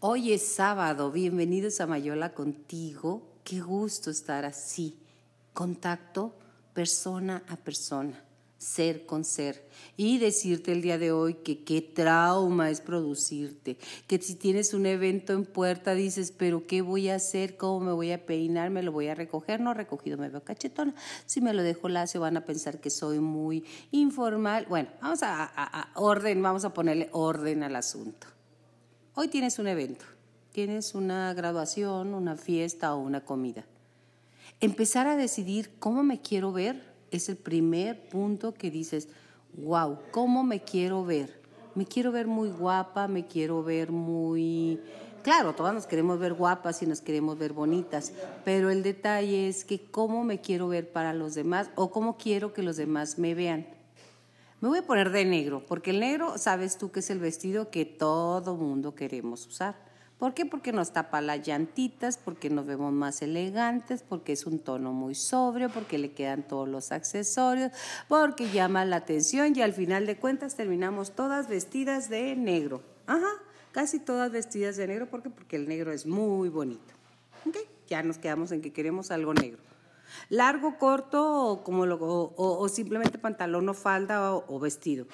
Hoy es sábado, bienvenidos a Mayola contigo. Qué gusto estar así. Contacto persona a persona, ser con ser. Y decirte el día de hoy que qué trauma es producirte. Que si tienes un evento en puerta dices, pero ¿qué voy a hacer? ¿Cómo me voy a peinar? ¿Me lo voy a recoger? No recogido, me veo cachetona. Si me lo dejo lacio van a pensar que soy muy informal. Bueno, vamos a, a orden, vamos a ponerle orden al asunto. Hoy tienes un evento, tienes una graduación, una fiesta o una comida. Empezar a decidir cómo me quiero ver es el primer punto que dices, wow, ¿cómo me quiero ver? Me quiero ver muy guapa, me quiero ver muy... Claro, todas nos queremos ver guapas y nos queremos ver bonitas, pero el detalle es que cómo me quiero ver para los demás o cómo quiero que los demás me vean. Me voy a poner de negro, porque el negro, sabes tú que es el vestido que todo mundo queremos usar. ¿Por qué? Porque nos tapa las llantitas, porque nos vemos más elegantes, porque es un tono muy sobrio, porque le quedan todos los accesorios, porque llama la atención y al final de cuentas terminamos todas vestidas de negro. Ajá, casi todas vestidas de negro, ¿por qué? Porque el negro es muy bonito. ¿Ok? Ya nos quedamos en que queremos algo negro. Largo, corto o, como o, simplemente pantalón o falda o, vestido.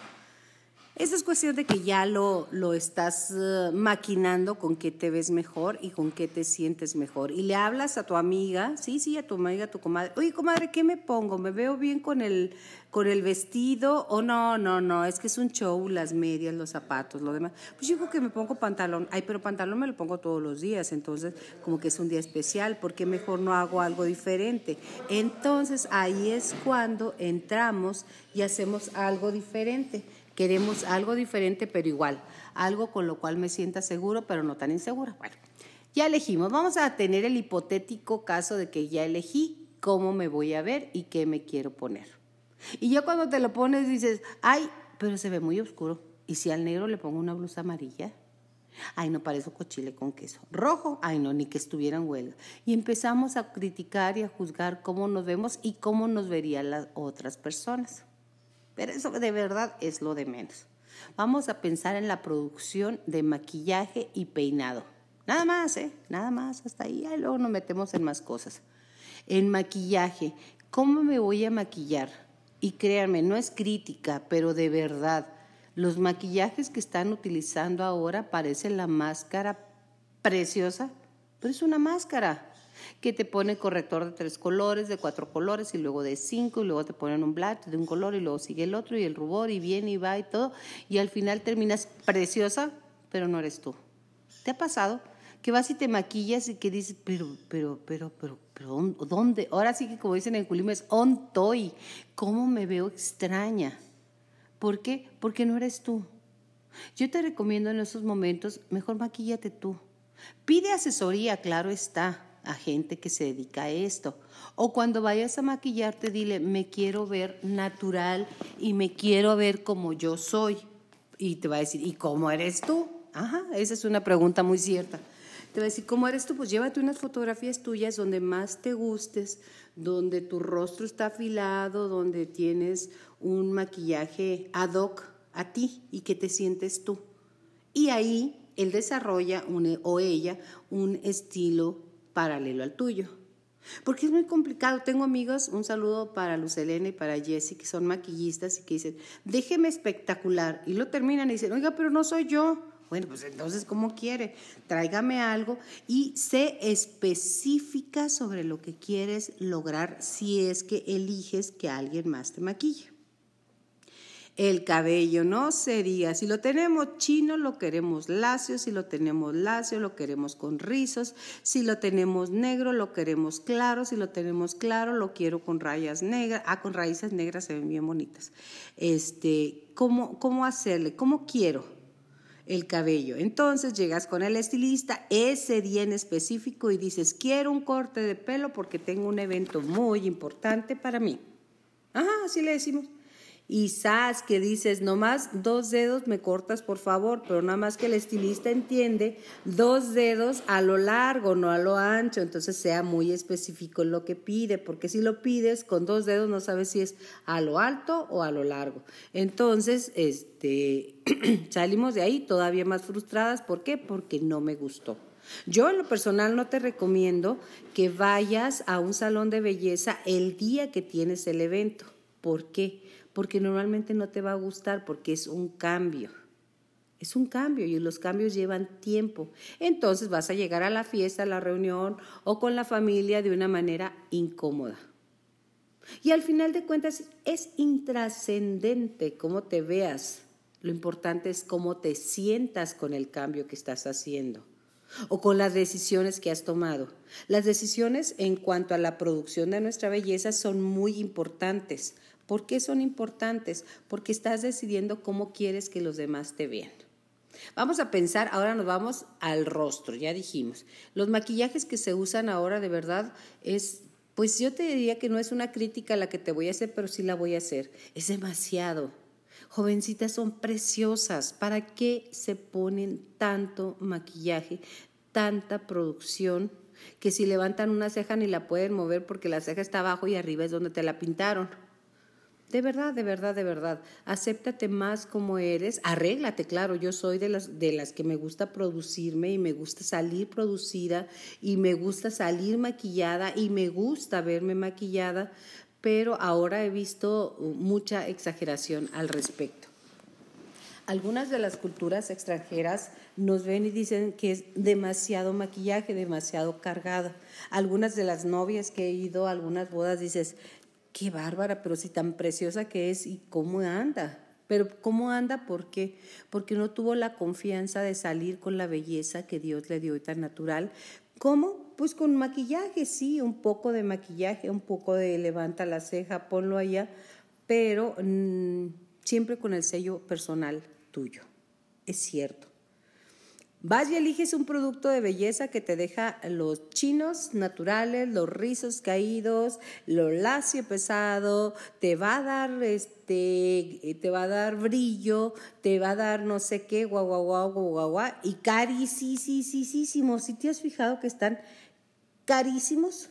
Esa es cuestión de que ya lo, lo estás eh, maquinando con qué te ves mejor y con qué te sientes mejor. Y le hablas a tu amiga, sí, sí, a tu amiga, a tu comadre. Oye, comadre, ¿qué me pongo? ¿Me veo bien con el, con el vestido? O no, no, no, es que es un show, las medias, los zapatos, lo demás. Pues yo creo que me pongo pantalón. Ay, pero pantalón me lo pongo todos los días, entonces como que es un día especial, ¿por qué mejor no hago algo diferente? Entonces ahí es cuando entramos y hacemos algo diferente. Queremos algo diferente, pero igual. Algo con lo cual me sienta seguro, pero no tan insegura. Bueno, ya elegimos. Vamos a tener el hipotético caso de que ya elegí cómo me voy a ver y qué me quiero poner. Y ya cuando te lo pones dices, ay, pero se ve muy oscuro. ¿Y si al negro le pongo una blusa amarilla? Ay, no parezco cochile con queso. Rojo, ay, no, ni que estuviera en huelga. Y empezamos a criticar y a juzgar cómo nos vemos y cómo nos verían las otras personas. Pero eso de verdad es lo de menos. Vamos a pensar en la producción de maquillaje y peinado. Nada más, ¿eh? Nada más, hasta ahí. Y luego nos metemos en más cosas. En maquillaje, ¿cómo me voy a maquillar? Y créanme, no es crítica, pero de verdad, los maquillajes que están utilizando ahora parecen la máscara preciosa, pero es una máscara que te pone corrector de tres colores, de cuatro colores y luego de cinco y luego te ponen un black de un color y luego sigue el otro y el rubor y viene y va y todo y al final terminas preciosa, pero no eres tú. ¿Te ha pasado? Que vas y te maquillas y que dices, pero, pero, pero, pero, pero, ¿dónde? Ahora sí que como dicen en Culimes, on toy. ¿Cómo me veo extraña? ¿Por qué? Porque no eres tú. Yo te recomiendo en esos momentos, mejor maquíllate tú. Pide asesoría, claro está a gente que se dedica a esto. O cuando vayas a maquillarte, dile, me quiero ver natural y me quiero ver como yo soy. Y te va a decir, ¿y cómo eres tú? Ajá, esa es una pregunta muy cierta. Te va a decir, ¿cómo eres tú? Pues llévate unas fotografías tuyas donde más te gustes, donde tu rostro está afilado, donde tienes un maquillaje ad hoc a ti y que te sientes tú. Y ahí él desarrolla o ella un estilo paralelo al tuyo. Porque es muy complicado. Tengo amigos, un saludo para Luz Elena y para Jessie, que son maquillistas y que dicen, déjeme espectacular. Y lo terminan y dicen, oiga, pero no soy yo. Bueno, pues entonces, ¿cómo quiere? Tráigame algo y sé específica sobre lo que quieres lograr si es que eliges que alguien más te maquille. El cabello no sería, si lo tenemos chino, lo queremos lacio, si lo tenemos lacio, lo queremos con rizos, si lo tenemos negro, lo queremos claro, si lo tenemos claro, lo quiero con rayas negras, ah, con raíces negras se ven bien bonitas. Este, ¿cómo, cómo hacerle? ¿Cómo quiero? el cabello. Entonces llegas con el estilista ese día en específico y dices, quiero un corte de pelo porque tengo un evento muy importante para mí. Ajá, así le decimos y sas que dices, nomás dos dedos me cortas por favor, pero nada más que el estilista entiende dos dedos a lo largo, no a lo ancho, entonces sea muy específico en lo que pide, porque si lo pides con dos dedos no sabes si es a lo alto o a lo largo. Entonces, este, salimos de ahí todavía más frustradas, ¿por qué? Porque no me gustó. Yo en lo personal no te recomiendo que vayas a un salón de belleza el día que tienes el evento. ¿Por qué? Porque normalmente no te va a gustar porque es un cambio. Es un cambio y los cambios llevan tiempo. Entonces vas a llegar a la fiesta, a la reunión o con la familia de una manera incómoda. Y al final de cuentas es intrascendente cómo te veas. Lo importante es cómo te sientas con el cambio que estás haciendo o con las decisiones que has tomado. Las decisiones en cuanto a la producción de nuestra belleza son muy importantes ¿Por qué son importantes? Porque estás decidiendo cómo quieres que los demás te vean. Vamos a pensar, ahora nos vamos al rostro, ya dijimos. Los maquillajes que se usan ahora de verdad es, pues yo te diría que no es una crítica la que te voy a hacer, pero sí la voy a hacer. Es demasiado. Jovencitas son preciosas. ¿Para qué se ponen tanto maquillaje, tanta producción? Que si levantan una ceja ni la pueden mover porque la ceja está abajo y arriba es donde te la pintaron. De verdad, de verdad, de verdad. Acéptate más como eres. Arréglate, claro. Yo soy de las, de las que me gusta producirme y me gusta salir producida y me gusta salir maquillada y me gusta verme maquillada, pero ahora he visto mucha exageración al respecto. Algunas de las culturas extranjeras nos ven y dicen que es demasiado maquillaje, demasiado cargado. Algunas de las novias que he ido a algunas bodas dices, qué bárbara, pero si tan preciosa que es y cómo anda. Pero ¿cómo anda? ¿Por qué? Porque no tuvo la confianza de salir con la belleza que Dios le dio y tan natural. ¿Cómo? Pues con maquillaje, sí, un poco de maquillaje, un poco de levanta la ceja, ponlo allá, pero mm, siempre con el sello personal tuyo. Es cierto. Vas y eliges un producto de belleza que te deja los chinos naturales, los rizos caídos, lo lacio pesado, te va a dar este, te va a dar brillo, te va a dar no sé qué, guau, guau, guau, guau, guau, y carísimos. Si te has fijado que están carísimos,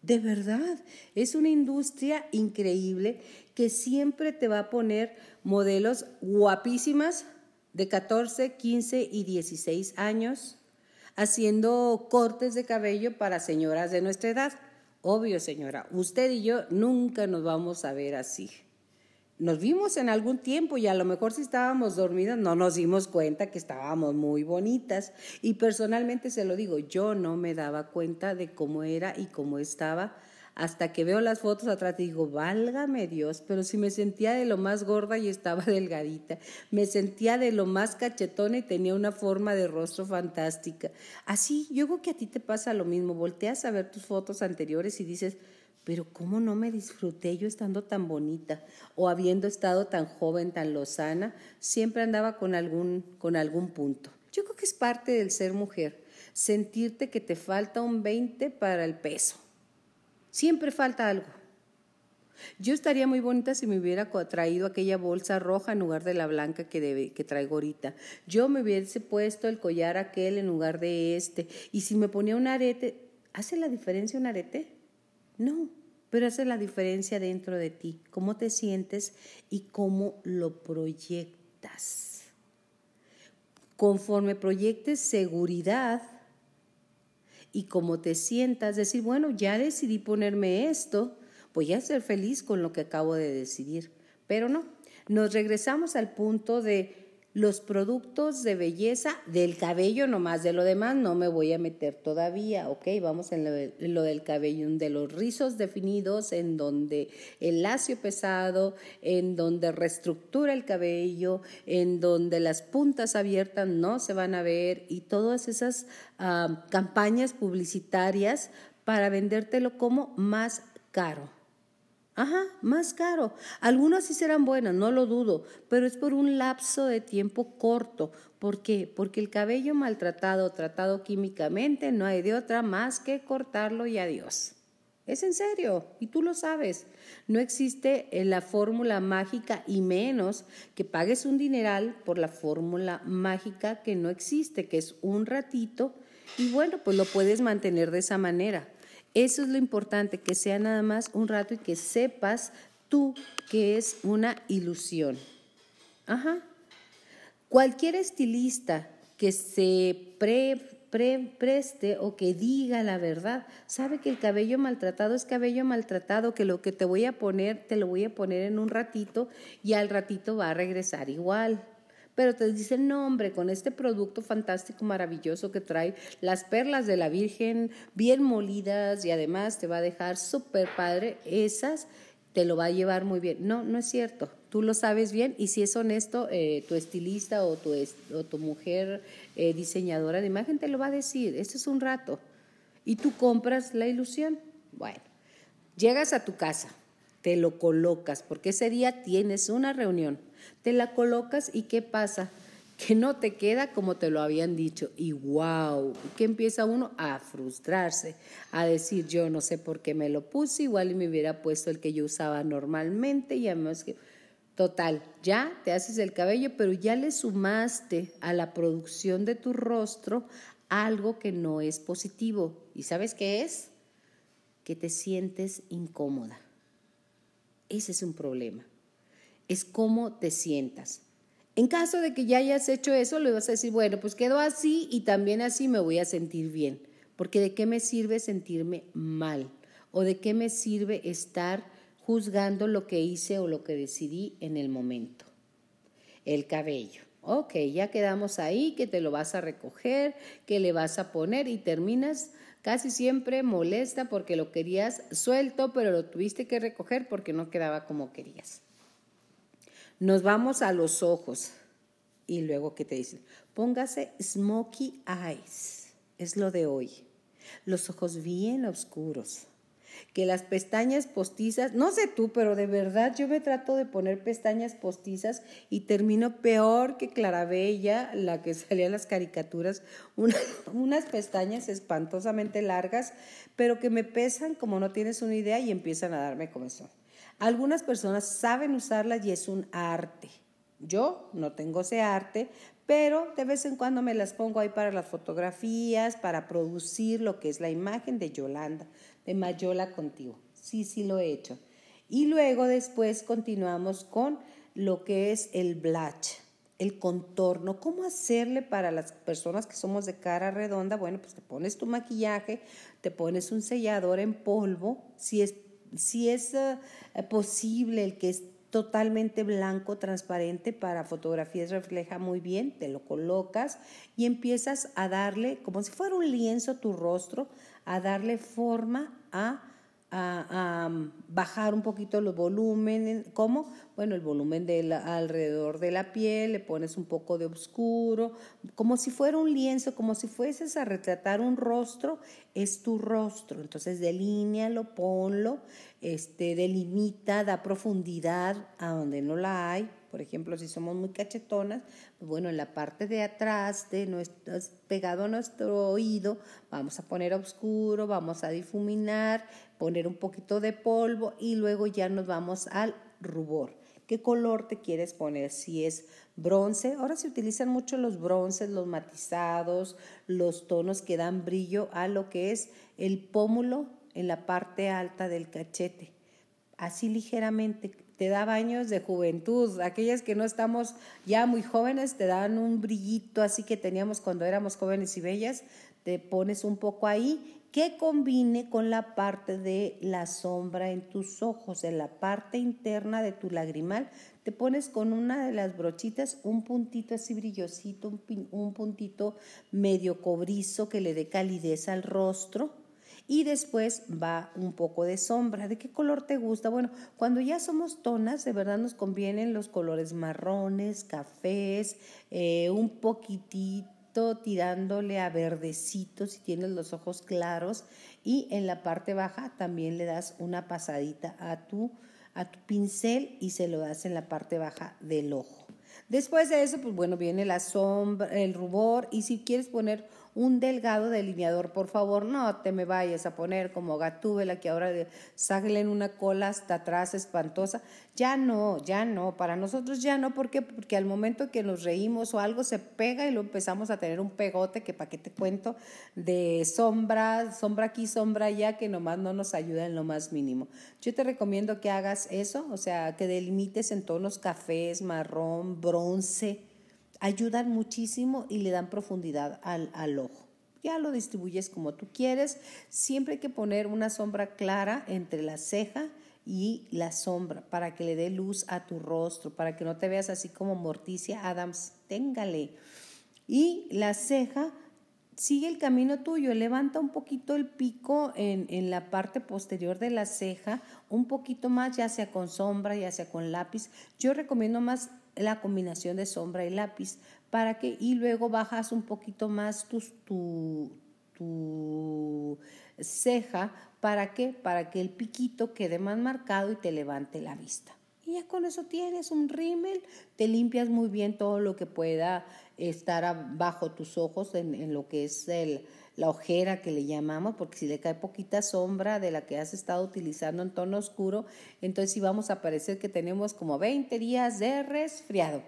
de verdad, es una industria increíble que siempre te va a poner modelos guapísimas de 14, 15 y 16 años, haciendo cortes de cabello para señoras de nuestra edad. Obvio, señora, usted y yo nunca nos vamos a ver así. Nos vimos en algún tiempo y a lo mejor si estábamos dormidas no nos dimos cuenta que estábamos muy bonitas. Y personalmente se lo digo, yo no me daba cuenta de cómo era y cómo estaba hasta que veo las fotos atrás y digo, válgame Dios, pero si me sentía de lo más gorda y estaba delgadita, me sentía de lo más cachetona y tenía una forma de rostro fantástica. Así, yo creo que a ti te pasa lo mismo, volteas a ver tus fotos anteriores y dices, pero ¿cómo no me disfruté yo estando tan bonita o habiendo estado tan joven, tan lozana? Siempre andaba con algún, con algún punto. Yo creo que es parte del ser mujer, sentirte que te falta un 20 para el peso Siempre falta algo. Yo estaría muy bonita si me hubiera traído aquella bolsa roja en lugar de la blanca que, que traigo ahorita. Yo me hubiese puesto el collar aquel en lugar de este. Y si me ponía un arete, ¿hace la diferencia un arete? No, pero hace la diferencia dentro de ti, cómo te sientes y cómo lo proyectas. Conforme proyectes seguridad, y como te sientas, decir, bueno, ya decidí ponerme esto, voy a ser feliz con lo que acabo de decidir. Pero no, nos regresamos al punto de los productos de belleza del cabello nomás, de lo demás no me voy a meter todavía, ¿ok? Vamos en lo, del cabello, de los rizos definidos, en donde el lacio pesado, en donde reestructura el cabello, en donde las puntas abiertas no se van a ver y todas esas ah, campañas publicitarias para vendértelo como más caro. Ajá, más caro. Algunas sí serán buenas, no lo dudo, pero es por un lapso de tiempo corto. ¿Por qué? Porque el cabello maltratado, tratado químicamente, no hay de otra más que cortarlo y adiós. Es en serio, y tú lo sabes. No existe eh, la fórmula mágica y menos que pagues un dineral por la fórmula mágica que no existe, que es un ratito, y bueno, pues lo puedes mantener de esa manera. Eso es lo importante, que sea nada más un rato y que sepas tú que es una ilusión. Ajá. Cualquier estilista que se pre preste o que diga la verdad. Sabe que el cabello maltratado es cabello maltratado, que lo que te voy a poner, te lo voy a poner en un ratito y al ratito va a regresar igual. Pero te dicen, no hombre, con este producto fantástico, maravilloso que trae las perlas de la Virgen bien molidas y además te va a dejar súper padre, esas te lo va a llevar muy bien. No, no es cierto. Tú lo sabes bien y si es honesto, eh, tu estilista o tu, o tu mujer eh, diseñadora de imagen te lo va a decir. Esto es un rato. Y tú compras la ilusión. Bueno, llegas a tu casa, te lo colocas, porque ese día tienes una reunión. Te la colocas y ¿qué pasa? que no te queda como te lo habían dicho. Y wow, que empieza uno a frustrarse, a decir yo no sé por qué me lo puse, igual y me hubiera puesto el que yo usaba normalmente y además que... Total, ya te haces el cabello, pero ya le sumaste a la producción de tu rostro algo que no es positivo. ¿Y sabes qué es? Que te sientes incómoda. Ese es un problema. Es cómo te sientas. En caso de que ya hayas hecho eso, le vas a decir, bueno, pues quedó así y también así me voy a sentir bien. Porque de qué me sirve sentirme mal o de qué me sirve estar juzgando lo que hice o lo que decidí en el momento. El cabello. Ok, ya quedamos ahí, que te lo vas a recoger, que le vas a poner y terminas casi siempre molesta porque lo querías suelto, pero lo tuviste que recoger porque no quedaba como querías. Nos vamos a los ojos. Y luego, ¿qué te dicen? Póngase smoky eyes. Es lo de hoy. Los ojos bien oscuros. Que las pestañas postizas, no sé tú, pero de verdad yo me trato de poner pestañas postizas y termino peor que Clarabella, la que salía en las caricaturas, unas pestañas espantosamente largas, pero que me pesan como no tienes una idea y empiezan a darme comezón. Algunas personas saben usarlas y es un arte. Yo no tengo ese arte, pero de vez en cuando me las pongo ahí para las fotografías, para producir lo que es la imagen de Yolanda, de Mayola contigo. Sí, sí lo he hecho. Y luego después continuamos con lo que es el blush, el contorno, cómo hacerle para las personas que somos de cara redonda. Bueno, pues te pones tu maquillaje, te pones un sellador en polvo, si es si es eh, posible el que es totalmente blanco, transparente, para fotografías refleja muy bien, te lo colocas y empiezas a darle, como si fuera un lienzo tu rostro, a darle forma a a, mm, bajar un poquito los volúmenes. ¿Cómo? Bueno, el volumen de alrededor de la piel, le pones un poco de oscuro, como si fuera un lienzo, como si fueses a retratar un rostro, es tu rostro. Entonces, delínealo, ponlo, este, delimita, da profundidad a donde no la hay. Por ejemplo, si somos muy cachetonas, pues bueno, en la parte de atrás, de nuestro, pegado a nuestro oído, vamos a poner oscuro, vamos a difuminar, poner un poquito de polvo y luego ya nos vamos al rubor. ¿Qué color te quieres poner? Si es bronce, ahora se utilizan mucho los bronces, los matizados, los tonos que dan brillo a lo que es el pómulo en la parte alta del cachete. Así ligeramente te da baños de juventud. Aquellas que no estamos ya muy jóvenes te dan un brillito así que teníamos cuando éramos jóvenes y bellas. Te pones un poco ahí que combine con la parte de la sombra en tus ojos, en la parte interna de tu lagrimal. Te pones con una de las brochitas un puntito así brillosito, un, un puntito medio cobrizo que le dé calidez al rostro y después va un poco de sombra. ¿De qué color te gusta? Bueno, cuando ya somos tonas, de verdad nos convienen los colores marrones, cafés, eh, un poquitito tirándole a verdecito si tienes los ojos claros y en la parte baja también le das una pasadita a tu, a tu pincel y se lo das en la parte baja del ojo. Después de eso, pues bueno, viene la sombra, el rubor y si quieres poner un delgado delineador, por favor, no te me vayas a poner como gatúbela que ahora salen una cola hasta atrás espantosa. Ya no, ya no, para nosotros ya no, ¿por qué? Porque al momento que nos reímos o algo se pega y lo empezamos a tener un pegote que para qué te cuento de sombra, sombra aquí, sombra allá, que nomás no nos ayuda en lo más mínimo. Yo te recomiendo que hagas eso, o sea, que delimites en tonos cafés, marrón, bronce, ayudan muchísimo y le dan profundidad al, al ojo. Ya lo distribuyes como tú quieres. Siempre hay que poner una sombra clara entre la ceja y la sombra para que le dé luz a tu rostro, para que no te veas así como Morticia Adams. Téngale. Y la ceja, sigue el camino tuyo, levanta un poquito el pico en, en, la parte posterior de la ceja, un poquito más, ya sea con sombra, ya sea con lápiz. Yo recomiendo más la combinación de sombra y lápiz para que y luego bajas un poquito más tu, tu, tu ceja para que para que el piquito quede más marcado y te levante la vista. Y ya con eso tienes un rímel, te limpias muy bien todo lo que pueda estar bajo tus ojos en, en lo que es el, la ojera que le llamamos, porque si le cae poquita sombra de la que has estado utilizando en tono oscuro, entonces sí vamos a parecer que tenemos como 20 días de resfriado.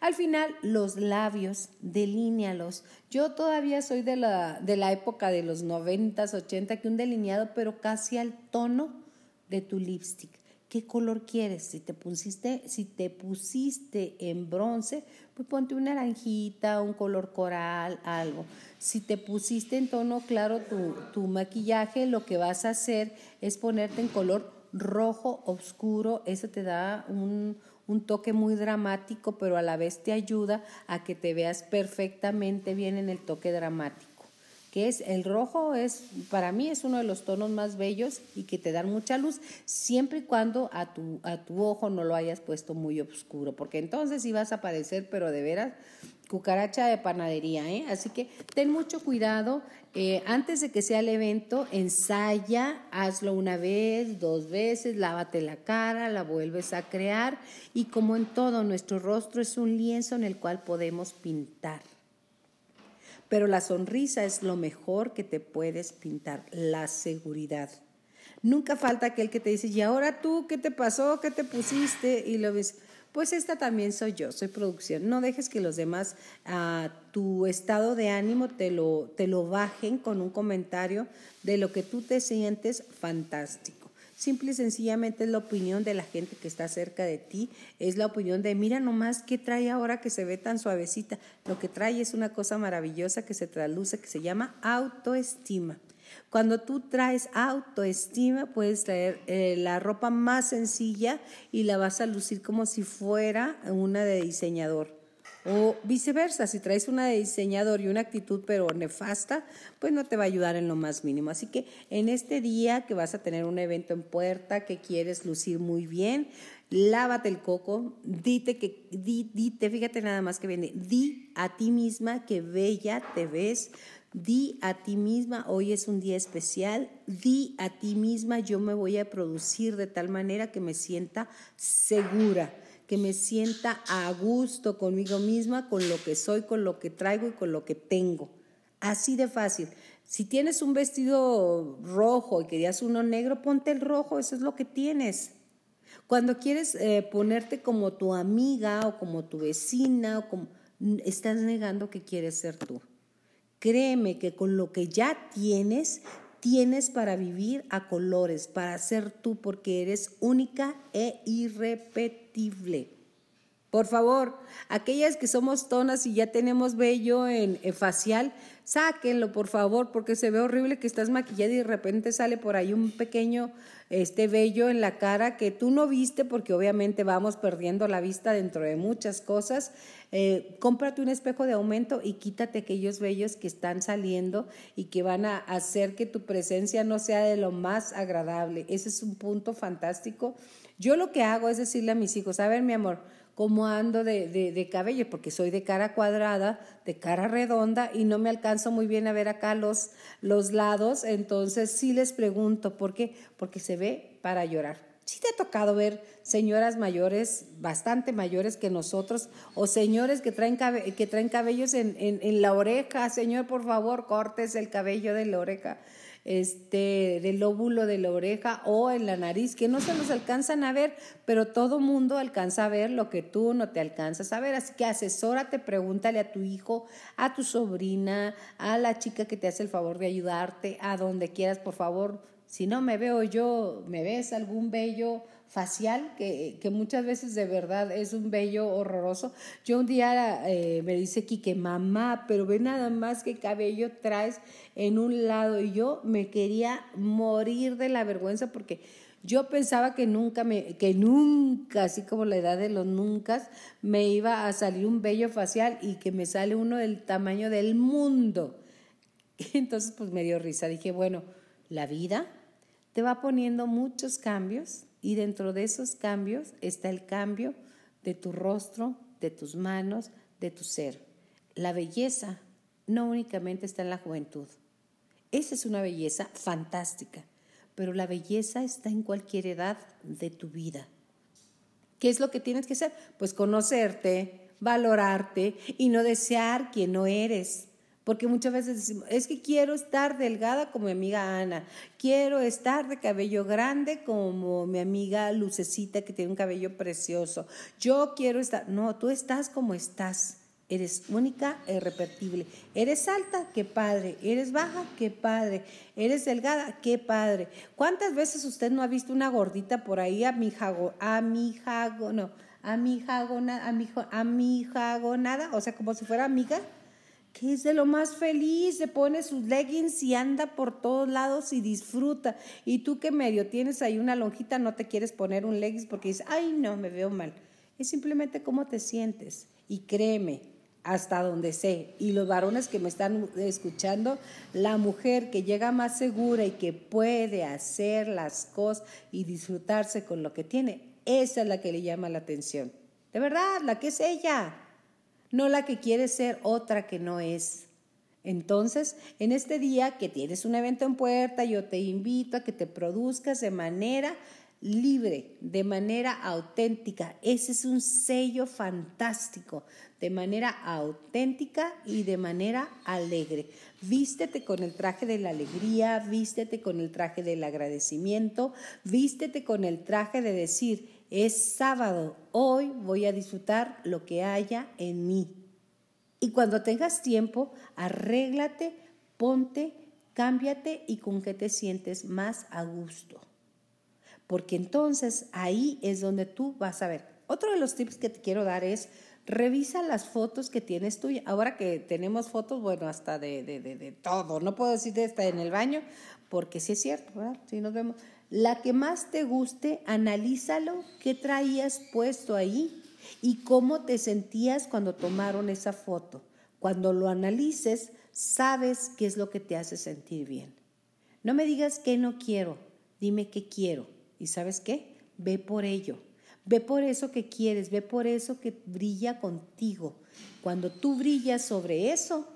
Al final, los labios, delínealos. Yo todavía soy de la, de la época de los 90, 80, que un delineado, pero casi al tono de tu lipstick. ¿Qué color quieres? Si te pusiste, si te pusiste en bronce, pues ponte una naranjita, un color coral, algo. Si te pusiste en tono claro tu, tu maquillaje, lo que vas a hacer es ponerte en color rojo oscuro. Eso te da un, un toque muy dramático, pero a la vez te ayuda a que te veas perfectamente bien en el toque dramático que es el rojo es para mí es uno de los tonos más bellos y que te dan mucha luz siempre y cuando a tu a tu ojo no lo hayas puesto muy oscuro porque entonces sí vas a parecer pero de veras cucaracha de panadería ¿eh? así que ten mucho cuidado eh, antes de que sea el evento ensaya hazlo una vez dos veces lávate la cara la vuelves a crear y como en todo nuestro rostro es un lienzo en el cual podemos pintar pero la sonrisa es lo mejor que te puedes pintar, la seguridad. Nunca falta aquel que te dice, ¿y ahora tú qué te pasó? ¿Qué te pusiste? Y lo ves, pues esta también soy yo, soy producción. No dejes que los demás a tu estado de ánimo te lo, te lo bajen con un comentario de lo que tú te sientes fantástico. Simple y sencillamente es la opinión de la gente que está cerca de ti, es la opinión de, mira nomás qué trae ahora que se ve tan suavecita. Lo que trae es una cosa maravillosa que se traduce, que se llama autoestima. Cuando tú traes autoestima, puedes traer eh, la ropa más sencilla y la vas a lucir como si fuera una de diseñador. O viceversa, si traes una de diseñador y una actitud pero nefasta, pues no te va a ayudar en lo más mínimo. Así que en este día que vas a tener un evento en puerta, que quieres lucir muy bien, lávate el coco, dite que, di, dite, fíjate nada más que viene, di a ti misma que bella te ves, di a ti misma, hoy es un día especial, di a ti misma, yo me voy a producir de tal manera que me sienta segura que me sienta a gusto conmigo misma, con lo que soy, con lo que traigo y con lo que tengo. Así de fácil. Si tienes un vestido rojo y querías uno negro, ponte el rojo, eso es lo que tienes. Cuando quieres eh, ponerte como tu amiga o como tu vecina, o como, estás negando que quieres ser tú. Créeme que con lo que ya tienes, tienes para vivir a colores, para ser tú, porque eres única e irrepetible. Por favor, aquellas que somos tonas y ya tenemos vello en, facial, sáquenlo, por favor, porque se ve horrible que estás maquillada y de repente sale por ahí un pequeño este vello en la cara que tú no viste porque obviamente vamos perdiendo la vista dentro de muchas cosas. Eh, cómprate un espejo de aumento y quítate aquellos vellos que están saliendo y que van a hacer que tu presencia no sea de lo más agradable. Ese es un punto fantástico. Yo lo que hago es decirle a mis hijos, a ver mi amor, cómo ando de, de, cabello, porque soy de cara cuadrada, de cara redonda y no me alcanzo muy bien a ver acá los, los lados, entonces sí les pregunto, ¿por qué? Porque se ve para llorar. Sí te ha tocado ver señoras mayores, bastante mayores que nosotros, o señores que traen, que traen cabellos en, en, la oreja. Señor, por favor, cortes el cabello de la oreja, este, del lóbulo de la oreja o en la nariz, que no se nos alcanzan a ver, pero todo mundo alcanza a ver lo que tú no te alcanzas a ver. Así que asesórate, pregúntale a tu hijo, a tu sobrina, a la chica que te hace el favor de ayudarte, a donde quieras, por favor si no me veo yo, me ves algún vello facial, que, que muchas veces de verdad es un vello horroroso. Yo un día eh, me dice Quique, mamá, pero ve nada más que cabello traes en un lado. Y yo me quería morir de la vergüenza porque yo pensaba que nunca, me, que nunca, así como la edad de los nunca, me iba a salir un vello facial y que me sale uno del tamaño del mundo. Entonces, pues me dio risa. Dije, bueno, la vida te va poniendo muchos cambios y dentro de esos cambios está el cambio de tu rostro, de tus manos, de tu ser. La belleza no únicamente está en la juventud. Esa es una belleza fantástica, pero la belleza está en cualquier edad de tu vida. ¿Qué es lo que tienes que hacer? Pues conocerte, valorarte y no desear quien no eres. Porque muchas veces decimos, es que quiero estar delgada como mi amiga Ana, quiero estar de cabello grande como mi amiga Lucecita que tiene un cabello precioso. Yo quiero estar, no, tú estás como estás. Eres única e irrepetible. Eres alta, qué padre. Eres baja, qué padre. Eres delgada, qué padre. ¿Cuántas veces usted no ha visto una gordita por ahí a mi jago, a mi jago, no, a mi jago, a mi, a mi o sea, como si fuera amiga? Que es de lo más feliz, se pone sus leggings y anda por todos lados y disfruta. Y tú que medio tienes ahí una lonjita, no te quieres poner un leggings porque dices, ay no, me veo mal. Es simplemente cómo te sientes. Y créeme, hasta donde sé, y los varones que me están escuchando, la mujer que llega más segura y que puede hacer las cosas y disfrutarse con lo que tiene, esa es la que le llama la atención. De verdad, la que es ella no la que quiere ser otra que no es. Entonces, en este día que tienes un evento en puerta, yo te invito a que te produzcas de manera libre, de manera auténtica. Ese es un sello fantástico, de manera auténtica y de manera alegre. Vístete con el traje de la alegría, vístete con el traje del agradecimiento, vístete con el traje de decir, es sábado, hoy voy a disfrutar lo que haya en mí. Y cuando tengas tiempo, arréglate, ponte, cámbiate y con qué te sientes más a gusto. Porque entonces ahí es donde tú vas a ver. Otro de los tips que te quiero dar es revisa las fotos que tienes tú. Ahora que tenemos fotos, bueno, hasta de, de, de, de todo. No puedo decir de esta en el baño, porque sí es cierto. Sí nos vemos la que más te guste, analízalo, qué traías puesto ahí y cómo te sentías cuando tomaron esa foto. Cuando lo analices, sabes qué es lo que te hace sentir bien. No me digas que no quiero, dime qué quiero. ¿Y sabes qué? Ve por ello. Ve por eso que quieres, ve por eso que brilla contigo. Cuando tú brillas sobre eso,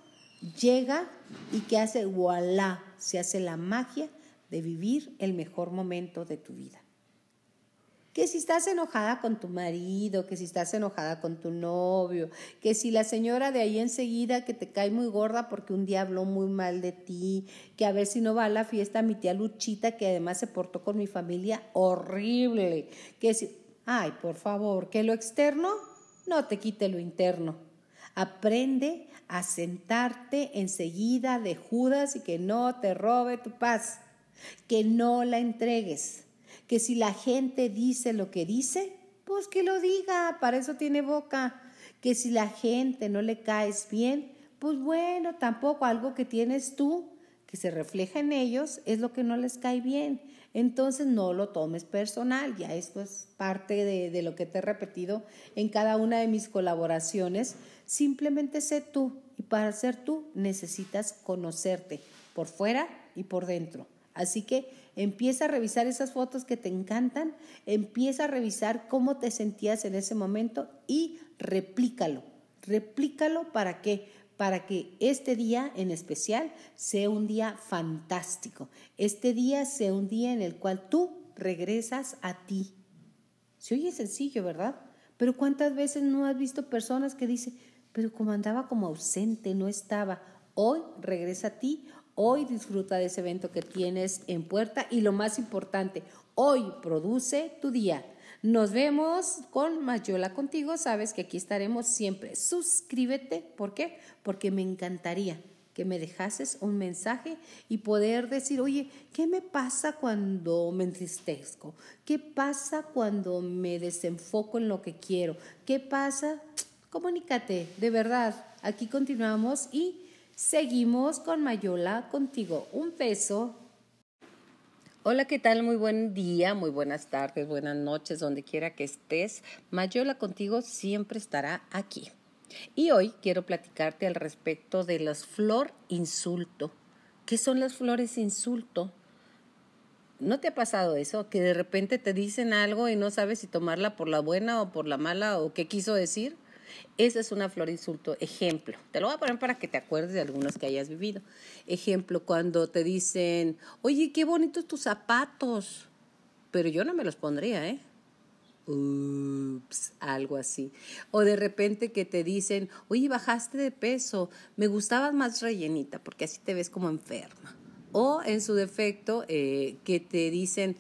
llega y que hace, voilà, se hace la magia de vivir el mejor momento de tu vida. Que si estás enojada con tu marido, que si estás enojada con tu novio, que si la señora de ahí enseguida que te cae muy gorda porque un día habló muy mal de ti, que a ver si no va a la fiesta mi tía Luchita, que además se portó con mi familia horrible, que si, ay, por favor, que lo externo no te quite lo interno. Aprende a sentarte enseguida de Judas y que no te robe tu paz que no la entregues, que si la gente dice lo que dice, pues que lo diga, para eso tiene boca, que si la gente no le caes bien, pues bueno, tampoco algo que tienes tú, que se refleja en ellos, es lo que no les cae bien. Entonces no lo tomes personal, ya esto es parte de, de lo que te he repetido en cada una de mis colaboraciones. Simplemente sé tú y para ser tú necesitas conocerte por fuera y por dentro. Así que empieza a revisar esas fotos que te encantan, empieza a revisar cómo te sentías en ese momento y replícalo. Replícalo para qué? Para que este día en especial sea un día fantástico. Este día sea un día en el cual tú regresas a ti. Se oye sencillo, ¿verdad? Pero ¿cuántas veces no has visto personas que dicen, pero como andaba como ausente, no estaba? Hoy regresa a ti, hoy disfruta de ese evento que tienes en puerta y lo más importante, hoy produce tu día. Nos vemos con Mayola contigo, sabes que aquí estaremos siempre. Suscríbete, ¿por qué? Porque me encantaría que me dejases un mensaje y poder decir, oye, ¿qué me pasa cuando me entristezco? ¿Qué pasa cuando me desenfoco en lo que quiero? ¿Qué pasa? Comunícate, de verdad. Aquí continuamos y seguimos con Mayola contigo. Un beso. Hola, ¿qué tal? Muy buen día, muy buenas tardes, buenas noches, donde quiera que estés. Mayola contigo siempre estará aquí. Y hoy quiero platicarte al respecto de las flor insulto. ¿Qué son las flores insulto? ¿No te ha pasado eso? Que de repente te dicen algo y no sabes si tomarla por la buena o por la mala o qué quiso decir. Esa es una flor insulto. Ejemplo, te lo voy a poner para que te acuerdes de algunos que hayas vivido. Ejemplo, cuando te dicen, oye, qué bonitos tus zapatos. Pero yo no me los pondría, ¿eh? Ups, algo así. O de repente que te dicen, oye, bajaste de peso, me gustabas más rellenita, porque así te ves como enferma. O en su defecto, eh, que te dicen,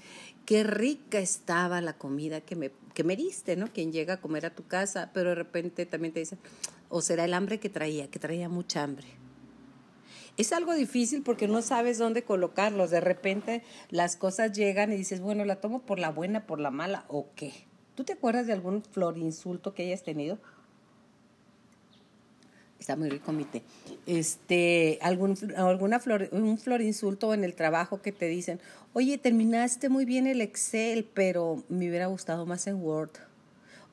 qué rica estaba la comida que me, que me diste, ¿no? Quien llega a comer a tu casa, pero de repente también te dicen, o será el hambre que traía, que traía mucha hambre. Es algo difícil porque no sabes dónde colocarlos. De repente las cosas llegan y dices, bueno, la tomo por la buena, por la mala, o qué. ¿Tú te acuerdas de algún flor insulto que hayas tenido? Está muy rico mi té. Este, algún, alguna flor, un flor insulto en el trabajo que te dicen, oye, terminaste muy bien el Excel, pero me hubiera gustado más en Word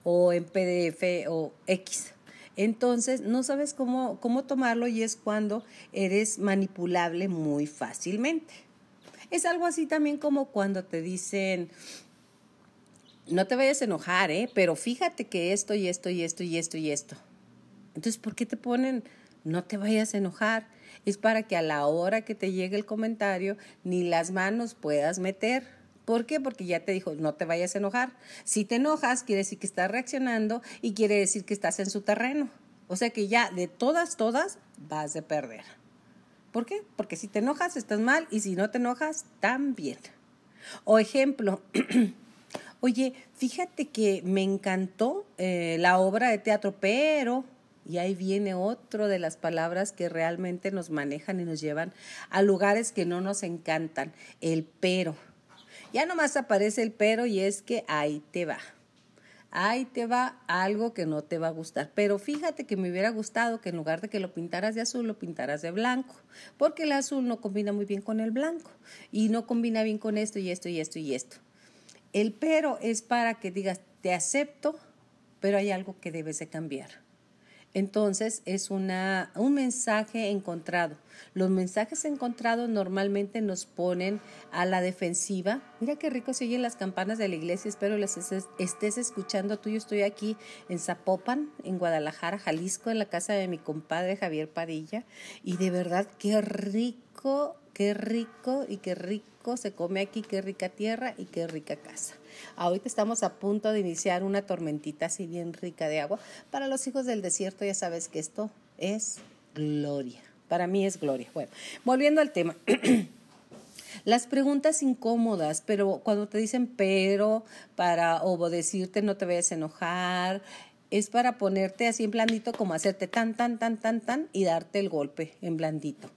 o en PDF o X. Entonces, no sabes cómo, cómo tomarlo y es cuando eres manipulable muy fácilmente. Es algo así también como cuando te dicen, no te vayas a enojar, ¿eh? Pero fíjate que esto y esto y esto y esto y esto. Entonces, ¿por qué te ponen no te vayas a enojar? Es para que a la hora que te llegue el comentario ni las manos puedas meter. ¿Por qué? Porque ya te dijo, no te vayas a enojar. Si te enojas, quiere decir que estás reaccionando y quiere decir que estás en su terreno. O sea que ya de todas, todas vas a perder. ¿Por qué? Porque si te enojas, estás mal y si no te enojas, también. O ejemplo, oye, fíjate que me encantó eh, la obra de teatro, pero, y ahí viene otro de las palabras que realmente nos manejan y nos llevan a lugares que no nos encantan, el pero. Ya nomás aparece el pero y es que ahí te va. Ahí te va algo que no te va a gustar. Pero fíjate que me hubiera gustado que en lugar de que lo pintaras de azul, lo pintaras de blanco. Porque el azul no combina muy bien con el blanco. Y no combina bien con esto y esto y esto y esto. El pero es para que digas, te acepto, pero hay algo que debes de cambiar. Entonces es una, un mensaje encontrado. Los mensajes encontrados normalmente nos ponen a la defensiva. Mira qué rico se oyen las campanas de la iglesia. Espero las estés escuchando tú. Yo estoy aquí en Zapopan, en Guadalajara, Jalisco, en la casa de mi compadre Javier Padilla. Y de verdad, qué rico, qué rico y qué rico se come aquí, qué rica tierra y qué rica casa. Ahorita estamos a punto de iniciar una tormentita así bien rica de agua. Para los hijos del desierto ya sabes que esto es gloria. Para mí es gloria. Bueno, volviendo al tema. Las preguntas incómodas, pero cuando te dicen pero para o decirte no te vayas a enojar, es para ponerte así en blandito como hacerte tan, tan, tan, tan, tan y darte el golpe en blandito.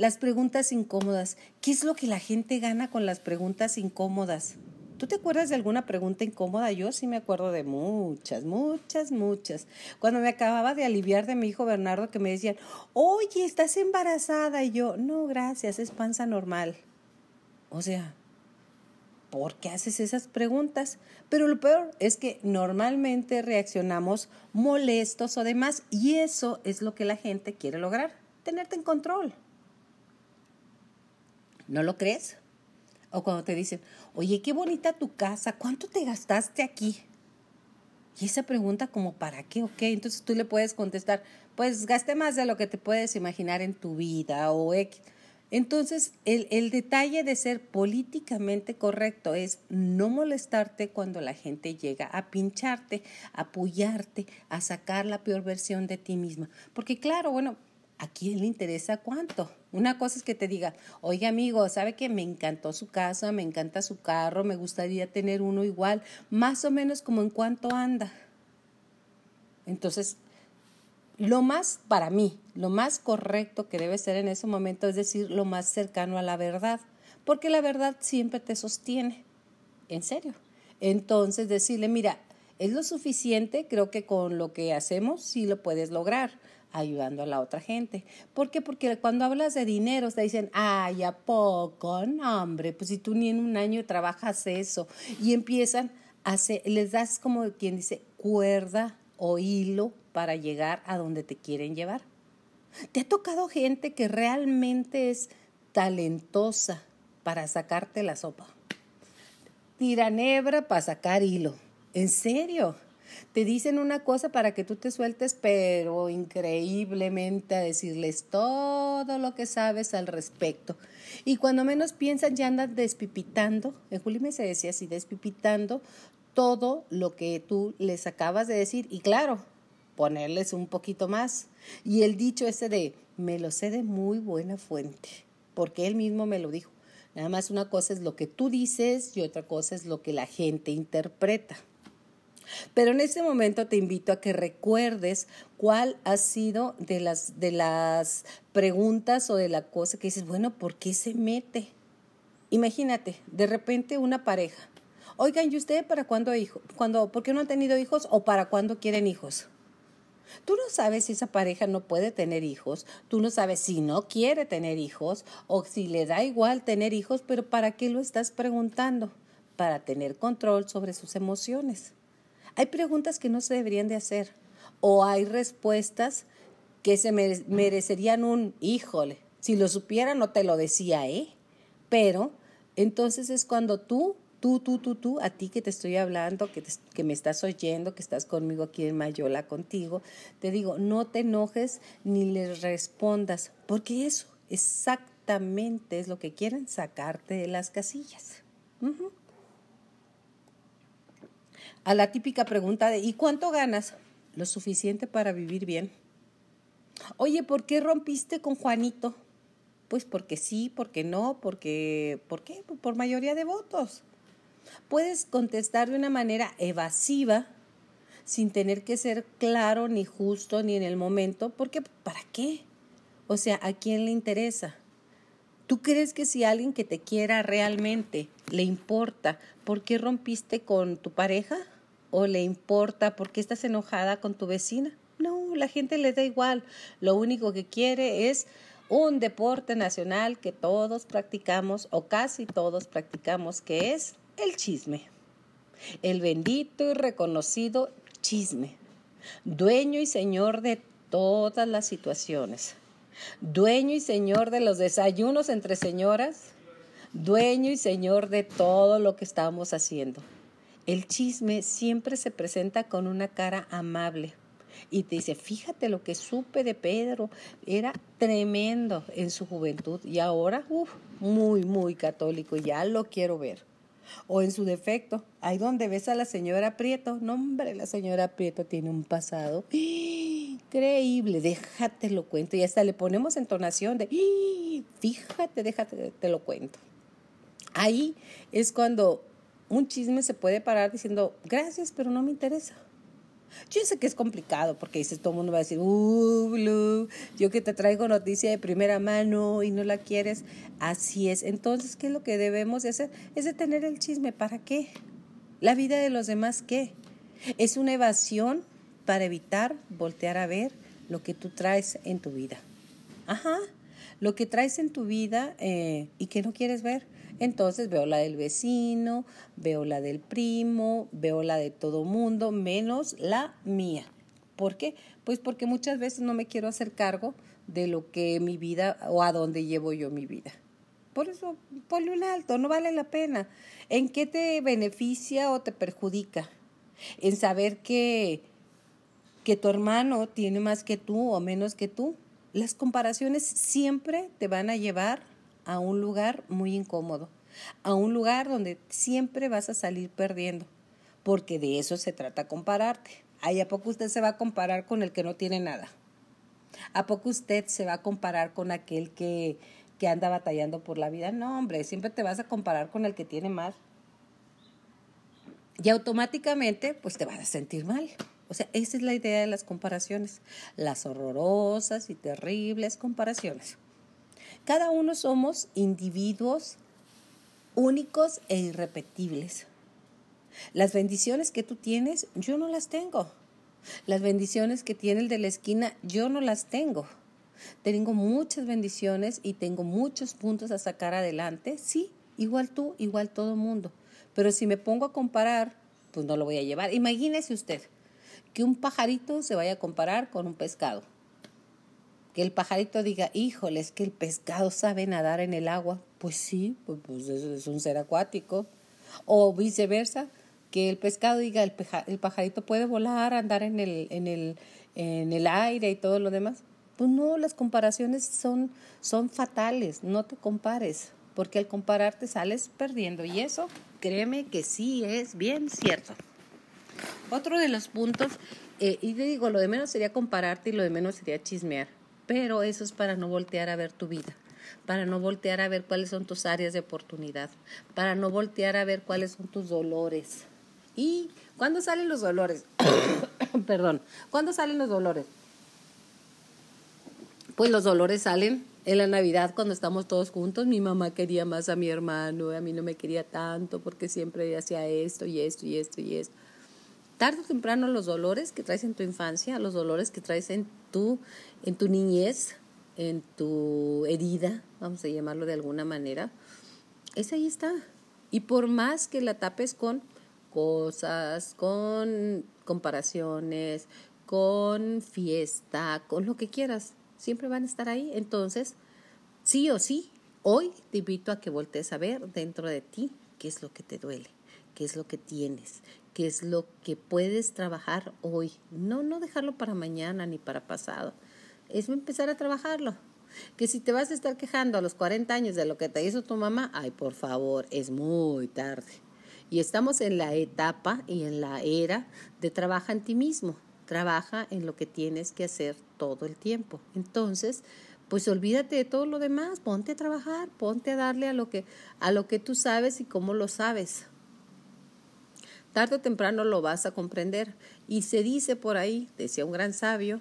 Las preguntas incómodas. ¿Qué es lo que la gente gana con las preguntas incómodas? ¿Tú te acuerdas de alguna pregunta incómoda? Yo sí me acuerdo de muchas, muchas, muchas. Cuando me acababa de aliviar de mi hijo Bernardo que me decían, oye, ¿estás embarazada? Y yo, no, gracias, es panza normal. O sea, ¿por qué haces esas preguntas? Pero lo peor es que normalmente reaccionamos molestos o demás y eso es lo que la gente quiere lograr, tenerte en control. ¿No lo crees? O cuando te dicen, oye, qué bonita tu casa, ¿cuánto te gastaste aquí? Y esa pregunta como, ¿para qué o qué? Entonces tú le puedes contestar, pues gasté más de lo que te puedes imaginar en tu vida o X. Entonces, el, el, detalle de ser políticamente correcto es no molestarte cuando la gente llega a pincharte, a apoyarte, a sacar la peor versión de ti misma. Porque claro, bueno, ¿a quién le interesa cuánto? Una cosa es que te diga, oye amigo, ¿sabe que me encantó su casa, me encanta su carro, me gustaría tener uno igual, más o menos como en cuánto anda? Entonces, lo más, para mí, lo más correcto que debe ser en ese momento es decir lo más cercano a la verdad, porque la verdad siempre te sostiene, en serio. Entonces, decirle, mira, es lo suficiente, creo que con lo que hacemos sí lo puedes lograr ayudando a la otra gente. ¿Por qué? Porque cuando hablas de dinero te dicen, ay, ¿a poco? No, hombre, pues si tú ni en un año trabajas eso. Y empiezan a hacer, les das como quien dice, cuerda o hilo para llegar a donde te quieren llevar. ¿Te ha tocado gente que realmente es talentosa para sacarte la sopa? Tiranebra para sacar hilo. ¿En serio? Te dicen una cosa para que tú te sueltes, pero increíblemente a decirles todo lo que sabes al respecto. Y cuando menos piensan, ya andan despipitando. En Julime se decía así, despipitando todo lo que tú les acabas de decir. Y claro, ponerles un poquito más. Y el dicho ese de, me lo sé de muy buena fuente, porque él mismo me lo dijo. Nada más una cosa es lo que tú dices y otra cosa es lo que la gente interpreta. Pero en este momento te invito a que recuerdes cuál ha sido de las, de las preguntas o de la cosa que dices, bueno, ¿por qué se mete? Imagínate, de repente una pareja. Oigan, ¿y usted para cuándo hijo? Cuando, ¿Por qué no han tenido hijos o para cuándo quieren hijos? Tú no sabes si esa pareja no puede tener hijos, tú no sabes si no quiere tener hijos o si le da igual tener hijos, pero ¿para qué lo estás preguntando? Para tener control sobre sus emociones. Hay preguntas que no se deberían de hacer o hay respuestas que se merecerían un híjole. Si lo supiera no te lo decía, ¿eh? Pero entonces es cuando tú tú, tú, tú, tú, a ti que te estoy hablando, que, que me estás oyendo, que estás conmigo aquí en Mayola contigo, te digo, no te enojes ni les respondas, porque eso exactamente es lo que quieren sacarte de las casillas. A la típica pregunta de ¿y cuánto ganas? Lo suficiente para vivir bien. Oye, ¿por qué rompiste con Juanito? Pues porque sí, porque no, porque, ¿por qué? Por mayoría de votos. Puedes contestar de una manera evasiva sin tener que ser claro ni justo ni en el momento, porque ¿para qué? O sea, ¿a quién le interesa? ¿Tú crees que si alguien que te quiera realmente le importa por qué rompiste con tu pareja? ¿O le importa por qué estás enojada con tu vecina? No, la gente le da igual. Lo único que quiere es un deporte nacional que todos practicamos o casi todos practicamos, que es el chisme. El bendito y reconocido chisme. Dueño y señor de todas las situaciones. Dueño y señor de los desayunos entre señoras. Dueño y señor de todo lo que estamos haciendo. El chisme siempre se presenta con una cara amable y te dice, fíjate lo que supe de Pedro, era tremendo en su juventud y ahora, uff, muy, muy católico, ya lo quiero ver. O en su defecto, ahí donde ves a la señora Prieto, no hombre, la señora Prieto tiene un pasado increíble, déjate lo cuento. Y hasta le ponemos entonación de, fíjate, déjate, te lo cuento. Ahí es cuando un chisme se puede parar diciendo, gracias, pero no me interesa. Yo sé que es complicado porque dices, todo el mundo va a decir, uh, Blue, yo que te traigo noticia de primera mano y no la quieres. Así es. Entonces, ¿qué es lo que debemos de hacer? Es detener el chisme. ¿Para qué? La vida de los demás, ¿qué? Es una evasión para evitar voltear a ver lo que tú traes en tu vida. Ajá, lo que traes en tu vida eh, y que no quieres ver. Entonces veo la del vecino, veo la del primo, veo la de todo mundo, menos la mía. ¿Por qué? Pues porque muchas veces no me quiero hacer cargo de lo que mi vida o a dónde llevo yo mi vida. Por eso, ponle un alto, no vale la pena. ¿En qué te beneficia o te perjudica? En saber que, que tu hermano tiene más que tú o menos que tú. Las comparaciones siempre te van a llevar a un lugar muy incómodo, a un lugar donde siempre vas a salir perdiendo, porque de eso se trata compararte. ¿Ay, a poco usted se va a comparar con el que no tiene nada? ¿A poco usted se va a comparar con aquel que, que anda batallando por la vida? No, hombre, siempre te vas a comparar con el que tiene más. Y automáticamente, pues te vas a sentir mal. O sea, esa es la idea de las comparaciones, las horrorosas y terribles comparaciones. Cada uno somos individuos únicos e irrepetibles. Las bendiciones que tú tienes, yo no las tengo. Las bendiciones que tiene el de la esquina, yo no las tengo. Tengo muchas bendiciones y tengo muchos puntos a sacar adelante. Sí, igual tú, igual todo el mundo. Pero si me pongo a comparar, pues no lo voy a llevar. Imagínese usted que un pajarito se vaya a comparar con un pescado. Que el pajarito diga, híjole, es que el pescado sabe nadar en el agua. Pues sí, pues, pues es un ser acuático. O viceversa, que el pescado diga, el, el pajarito puede volar, andar en el, en, el, en el aire y todo lo demás. Pues no, las comparaciones son, son fatales, no te compares, porque al compararte sales perdiendo y eso, créeme que sí es bien cierto. Otro de los puntos, eh, y te digo, lo de menos sería compararte y lo de menos sería chismear, pero eso es para no voltear a ver tu vida para no voltear a ver cuáles son tus áreas de oportunidad, para no voltear a ver cuáles son tus dolores, ¿Y cuándo salen los dolores? Perdón, ¿cuándo salen los dolores? Pues los dolores salen en la Navidad cuando estamos todos juntos. Mi mamá quería más a mi hermano, a mí no me quería tanto porque siempre hacía esto y esto y esto y esto. Tarde o temprano los dolores que traes en tu infancia, los dolores que traes en tu, en tu niñez, en tu herida, vamos a llamarlo de alguna manera, ese ahí está. Y por más que la tapes con cosas, con comparaciones, con fiesta, con lo que quieras. Siempre van a estar ahí. Entonces, sí o sí, hoy te invito a que voltees a ver dentro de ti qué es lo que te duele, qué es lo que tienes, qué es lo que puedes trabajar hoy. No, no dejarlo para mañana ni para pasado. Es empezar a trabajarlo. Que si te vas a estar quejando a los 40 años de lo que te hizo tu mamá, ay, por favor, es muy tarde. Y estamos en la etapa y en la era de trabaja en ti mismo, trabaja en lo que tienes que hacer todo el tiempo. Entonces, pues olvídate de todo lo demás, ponte a trabajar, ponte a darle a lo que a lo que tú sabes y cómo lo sabes. Tarde o temprano lo vas a comprender. Y se dice por ahí, decía un gran sabio,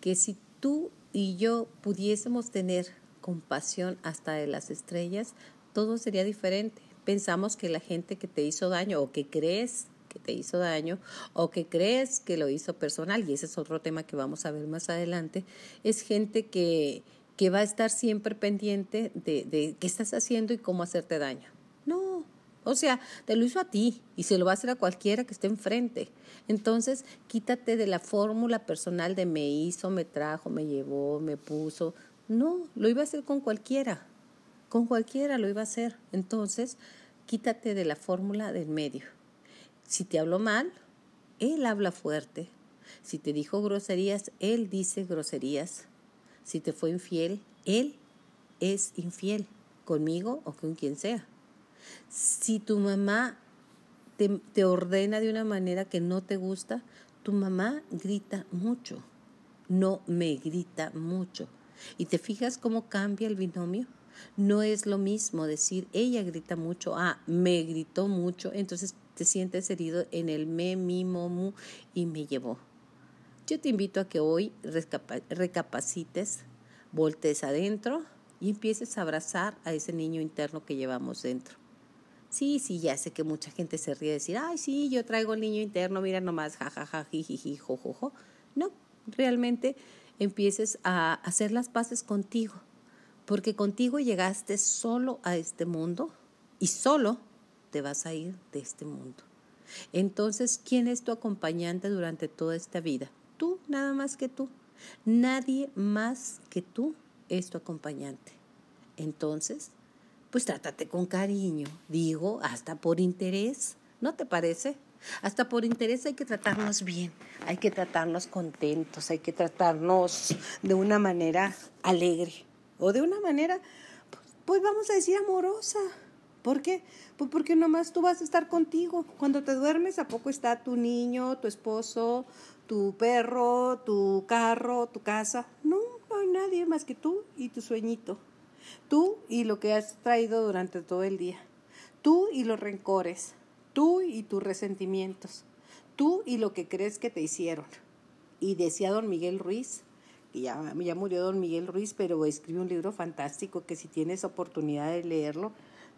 que si tú y yo pudiésemos tener compasión hasta de las estrellas, todo sería diferente pensamos que la gente que te hizo daño o que crees que te hizo daño o que crees que lo hizo personal, y ese es otro tema que vamos a ver más adelante, es gente que, que va a estar siempre pendiente de, de qué estás haciendo y cómo hacerte daño. No, o sea, te lo hizo a ti y se lo va a hacer a cualquiera que esté enfrente. Entonces, quítate de la fórmula personal de me hizo, me trajo, me llevó, me puso. No, lo iba a hacer con cualquiera. Con cualquiera lo iba a hacer. Entonces, quítate de la fórmula del medio. Si te habló mal, él habla fuerte. Si te dijo groserías, él dice groserías. Si te fue infiel, él es infiel, conmigo o con quien sea. Si tu mamá te, te, ordena de una manera que no te gusta, tu mamá grita mucho, no me grita mucho. ¿Y te fijas cómo cambia el binomio? No es lo mismo decir ella grita mucho, ah, me gritó mucho, entonces te sientes herido en el me, mi, mu y me llevó. Yo te invito a que hoy recapacites, voltees adentro y empieces a abrazar a ese niño interno que llevamos dentro. Sí, sí, ya sé que mucha gente se ríe de decir, ay, sí, yo traigo el niño interno, mira nomás, jajaja, jijiji, jojojo. No, realmente empieces a hacer las paces contigo porque contigo llegaste solo a este mundo y solo te vas a ir de este mundo. Entonces, ¿quién es tu acompañante durante toda esta vida? Tú, nada más que tú. Nadie más que tú es tu acompañante. Entonces, pues trátate con cariño, digo, hasta por interés, ¿no te parece? Hasta por interés hay que tratarnos bien, hay que tratarnos contentos, hay que tratarnos de una manera alegre o de una manera pues vamos a decir amorosa. ¿Por qué? Pues porque nomás tú vas a estar contigo. Cuando te duermes, ¿a poco está tu niño, tu esposo, tu perro, tu carro, tu casa? No, no hay nadie más que tú y tu sueñito. Tú y lo que has traído durante todo el día. Tú y los rencores. Tú y tus resentimientos. Tú y lo que crees que te hicieron. Y decía don Miguel Ruiz, que ya, ya murió don Miguel Ruiz, pero escribe un libro fantástico que si tienes oportunidad de leerlo,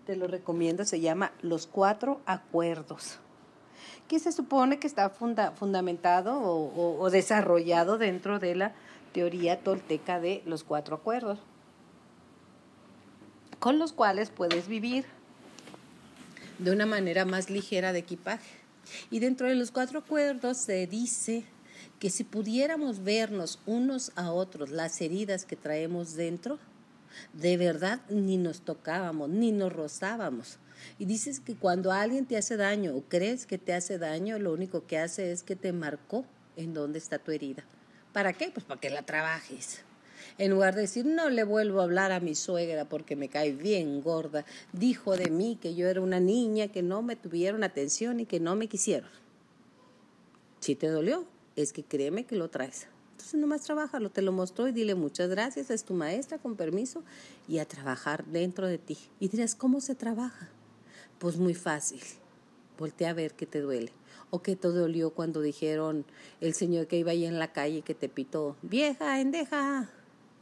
te lo recomiendo, se llama Los Cuatro Acuerdos, que se supone que está fundamentado o, o desarrollado dentro de la teoría tolteca de los cuatro acuerdos, con los cuales puedes vivir de una manera más ligera de equipaje. Y dentro de los cuatro acuerdos se dice que si pudiéramos vernos unos a otros las heridas que traemos dentro, de verdad ni nos tocábamos, ni nos rozábamos. Y dices que cuando alguien te hace daño o crees que te hace daño, lo único que hace es que te marcó en dónde está tu herida. ¿Para qué? Pues para que la trabajes. En lugar de decir, no le vuelvo a hablar a mi suegra porque me cae bien gorda, dijo de mí que yo era una niña, que no me tuvieron atención y que no me quisieron. Si te dolió, es que créeme que lo traes. Entonces nomás trabajalo, te lo mostró y dile muchas gracias, es tu maestra, con permiso, y a trabajar dentro de ti. Y dirás, ¿cómo se trabaja? Pues muy fácil. Voltea a ver qué te duele. O qué te dolió cuando dijeron el señor que iba ahí en la calle que te pitó, vieja, endeja.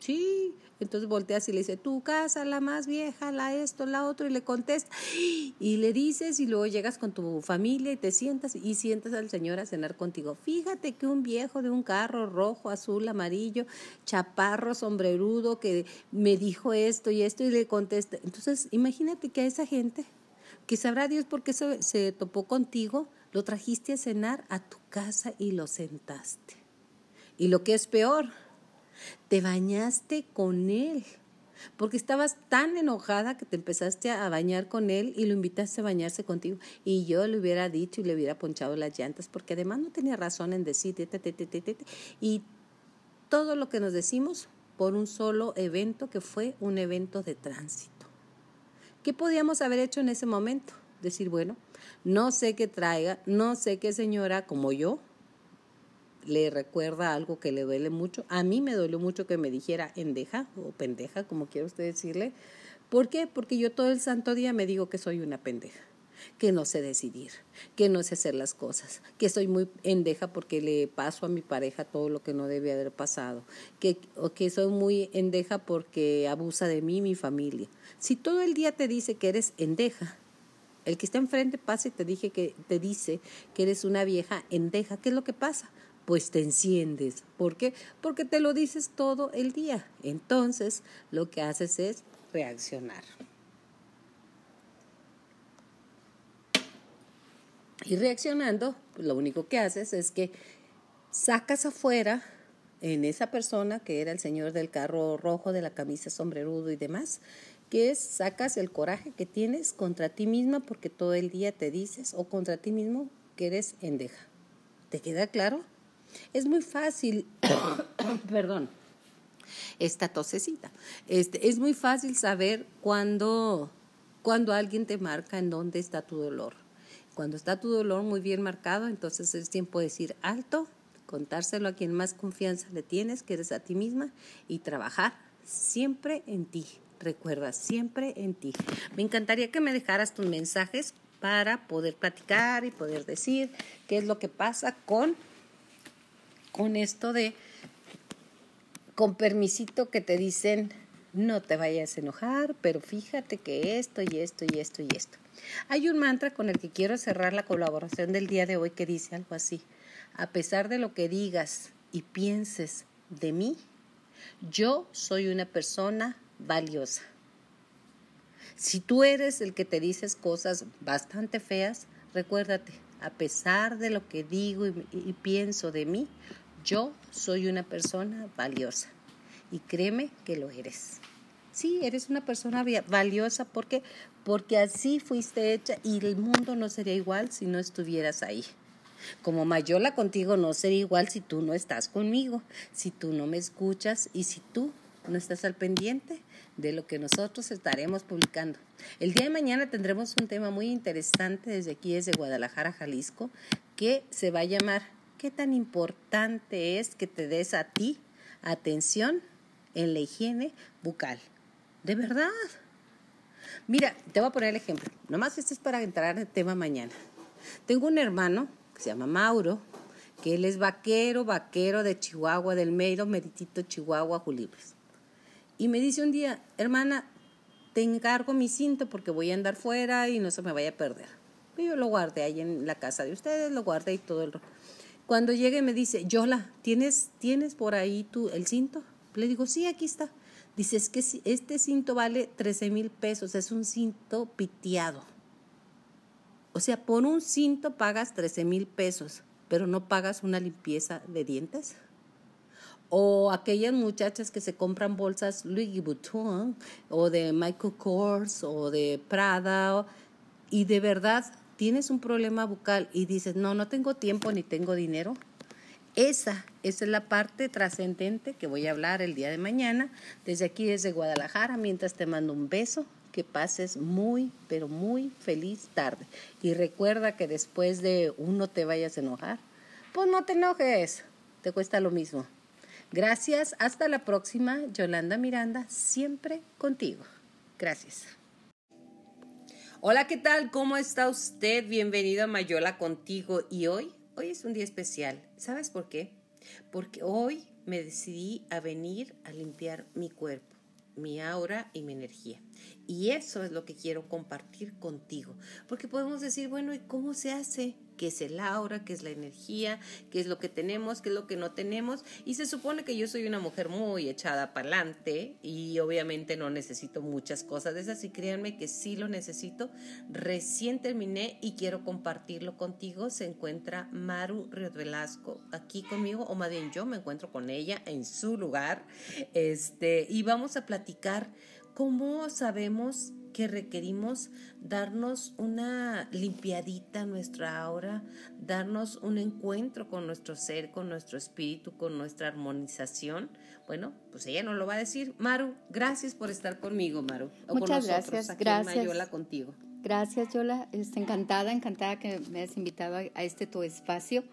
Sí, entonces volteas y le dice, tu casa, la más vieja, la esto, la otro, y le contesta, y le dices, y luego llegas con tu familia y te sientas y sientas al Señor a cenar contigo. Fíjate que un viejo de un carro rojo, azul, amarillo, chaparro, sombrerudo, que me dijo esto y esto, y le contesta. Entonces, imagínate que a esa gente, que sabrá Dios por qué se, se topó contigo, lo trajiste a cenar a tu casa y lo sentaste. Y lo que es peor, te bañaste con él, porque estabas tan enojada que te empezaste a bañar con él y lo invitaste a bañarse contigo. Y yo le hubiera dicho y le hubiera ponchado las llantas, porque además no tenía razón en decir, y todo lo que nos decimos por un solo evento que fue un evento de tránsito. ¿Qué podíamos haber hecho en ese momento? Decir, bueno, no sé qué traiga, no sé qué señora como yo, le recuerda algo que le duele mucho. A mí me dolió mucho que me dijera endeja o pendeja, como quiera usted decirle. ¿Por qué? Porque yo todo el santo día me digo que soy una pendeja, que no sé decidir, que no sé hacer las cosas, que soy muy endeja porque le paso a mi pareja todo lo que no debe haber pasado, que, o que soy muy endeja porque abusa de mí mi familia. Si todo el día te dice que eres endeja, el que está enfrente pasa y te, dije que, te dice que eres una vieja endeja, ¿qué es lo que pasa? Pues te enciendes. ¿Por qué? Porque te lo dices todo el día. Entonces, lo que haces es reaccionar. Y reaccionando, pues, lo único que haces es que sacas afuera en esa persona que era el señor del carro rojo, de la camisa sombrerudo y demás, que es sacas el coraje que tienes contra ti misma porque todo el día te dices o contra ti mismo que eres endeja. ¿Te queda claro? Es muy fácil, perdón, esta tosecita. Este, es muy fácil saber cuando, cuando alguien te marca en dónde está tu dolor. Cuando está tu dolor muy bien marcado, entonces es tiempo de decir alto, contárselo a quien más confianza le tienes, que eres a ti misma, y trabajar siempre en ti. Recuerda, siempre en ti. Me encantaría que me dejaras tus mensajes para poder platicar y poder decir qué es lo que pasa con con esto de, con permisito que te dicen, no te vayas a enojar, pero fíjate que esto y esto y esto y esto. Hay un mantra con el que quiero cerrar la colaboración del día de hoy que dice algo así. A pesar de lo que digas y pienses de mí, yo soy una persona valiosa. Si tú eres el que te dices cosas bastante feas, recuérdate, a pesar de lo que digo y, y pienso de mí, yo soy una persona valiosa y créeme que lo eres. Sí, eres una persona valiosa porque porque así fuiste hecha y el mundo no sería igual si no estuvieras ahí. Como Mayola contigo no sería igual si tú no estás conmigo, si tú no me escuchas y si tú no estás al pendiente de lo que nosotros estaremos publicando. El día de mañana tendremos un tema muy interesante desde aquí, desde Guadalajara, Jalisco, que se va a llamar ¿Qué tan importante es que te des a ti atención en la higiene bucal? De verdad. Mira, te voy a poner el ejemplo. Nomás este es para entrar en el tema mañana. Tengo un hermano que se llama Mauro, que él es vaquero, vaquero de Chihuahua, del Meiro, Meritito, Chihuahua, Julibres. Y me dice un día, hermana, te encargo mi cinto porque voy a andar fuera y no se me vaya a perder. Y yo lo guardé ahí en la casa de ustedes, lo guardé y todo el... Cuando llegue me dice, Yola, ¿tienes, ¿tienes por ahí tú el cinto? Le digo, sí, aquí está. Dice, es que este cinto vale 13 mil pesos, es un cinto piteado. O sea, por un cinto pagas 13 mil pesos, pero no pagas una limpieza de dientes. O aquellas muchachas que se compran bolsas Louis Vuitton o de Michael Kors o de Prada y de verdad tienes un problema bucal y dices, no, no tengo tiempo ni tengo dinero, esa, esa es la parte trascendente que voy a hablar el día de mañana, desde aquí, desde Guadalajara, mientras te mando un beso, que pases muy, pero muy feliz tarde. Y recuerda que después de uno te vayas a enojar, pues no te enojes, te cuesta lo mismo. Gracias, hasta la próxima, Yolanda Miranda, siempre contigo. Gracias. Hola, ¿qué tal? ¿Cómo está usted? Bienvenido a Mayola contigo. Y hoy Hoy es un día especial. ¿Sabes por qué? Porque hoy me decidí a venir a limpiar mi cuerpo, mi aura y mi energía. Y eso es lo que quiero compartir contigo. Porque podemos decir, bueno, ¿y cómo se hace? Qué es el aura, qué es la energía, qué es lo que tenemos, qué es lo que no tenemos. Y se supone que yo soy una mujer muy echada para adelante y obviamente no necesito muchas cosas de esas y créanme que sí lo necesito. Recién terminé y quiero compartirlo contigo. Se encuentra Maru Ríos Velasco aquí conmigo, o más bien yo me encuentro con ella en su lugar. Este, y vamos a platicar cómo sabemos que requerimos darnos una limpiadita a nuestra aura, darnos un encuentro con nuestro ser, con nuestro espíritu, con nuestra armonización. Bueno, pues ella nos lo va a decir. Maru, gracias por estar conmigo, Maru. Muchas gracias, gracias. Mayola contigo. Gracias, Yola. Estoy encantada, encantada que me hayas invitado a este tu espacio.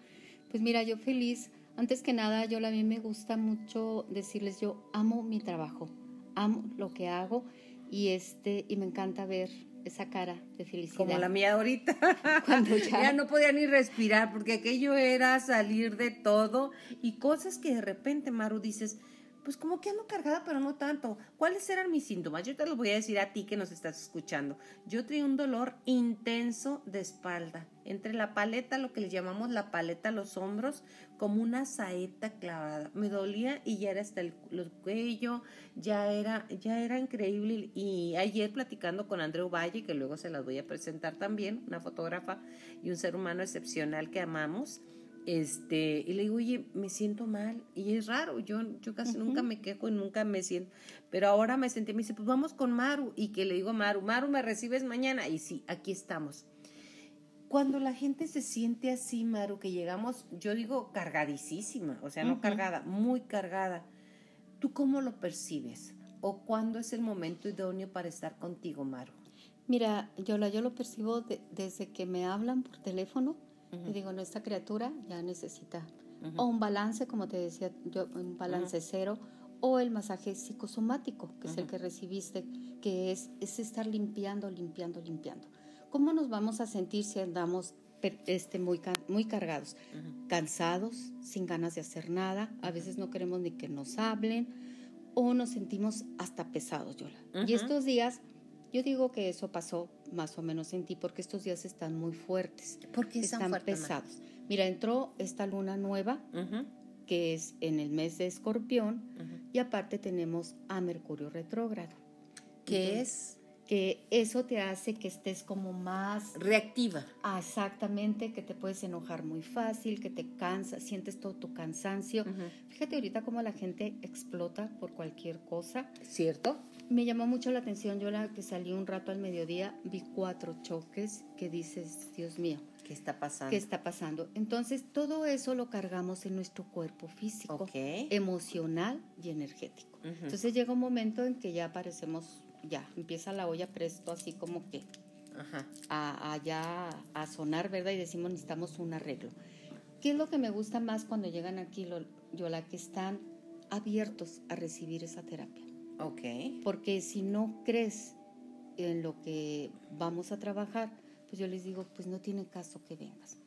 Pues mira, yo feliz. Antes que nada, Yola, a mí me gusta mucho decirles, yo amo mi trabajo, amo lo que hago y este y me encanta ver esa cara de felicidad. Como la mía ahorita. Cuando ya... no podía ni respirar porque aquello era salir de todo y cosas que de repente Maru dices, pues como que ando cargada, pero no tanto. ¿Cuáles eran mis síntomas? Yo te los voy a decir a ti que nos estás escuchando. Yo tenía un dolor intenso de espalda, entre la paleta, lo que le llamamos la paleta, los hombros, como una saeta clavada. Me dolía y ya era hasta el, cuello, ya era, ya era increíble. Y ayer platicando con Andreu Valle, que luego se las voy a presentar también, una fotógrafa y un ser humano excepcional que amamos este, y le digo, oye, me siento mal. Y es raro, yo, yo casi nunca me quejo y nunca me siento. Pero ahora me sentí, me dice, pues vamos con Maru. Y que le digo a Maru, Maru, ¿me recibes mañana? Y sí, aquí estamos. Cuando la gente se siente así, Maru, que llegamos, yo digo cargadísima, o sea, no cargada, muy cargada. ¿Tú cómo lo percibes? ¿O cuándo es el momento idóneo para estar contigo, Maru? Mira, Yola, yo lo percibo desde que me hablan por teléfono y digo, no, esta criatura ya necesita o un balance, como te decía yo, un balance cero, o el masaje psicosomático, que es el que recibiste, que es, es estar limpiando, limpiando, limpiando. ¿Cómo nos vamos a sentir si andamos este, muy, muy cargados? Cansados, sin ganas de hacer nada, a veces no queremos ni que nos hablen, o nos sentimos hasta pesados, Yola. Y estos días yo digo que eso pasó más o menos en ti porque estos días están muy fuertes. Porque están pesados. Mira, entró esta luna nueva, que es en el mes de Escorpión, y aparte tenemos a Mercurio retrógrado. ¿Qué es? Que eso te hace que estés como más... Reactiva. exactamente, que te puedes enojar muy fácil, que te cansa, sientes todo tu cansancio. Fíjate ahorita cómo la gente explota por cualquier cosa. ¿Cierto? Me llamó mucho la atención, yo la que salí un rato al mediodía, vi cuatro choques que dices, Dios mío. ¿Qué está pasando? ¿Qué está pasando? Entonces, todo eso lo cargamos en nuestro cuerpo físico, emocional y energético. Entonces llega un momento en que ya aparecemos, ya empieza la olla presto así como que Ajá. a, a ya a sonar, ¿verdad? Y decimos necesitamos un arreglo. ¿Qué es lo que me gusta más cuando llegan aquí, lo- Yola? Que están abiertos a recibir esa terapia. Ok. Porque si no crees en lo que vamos a trabajar, pues yo les digo, pues no tiene caso que vengas.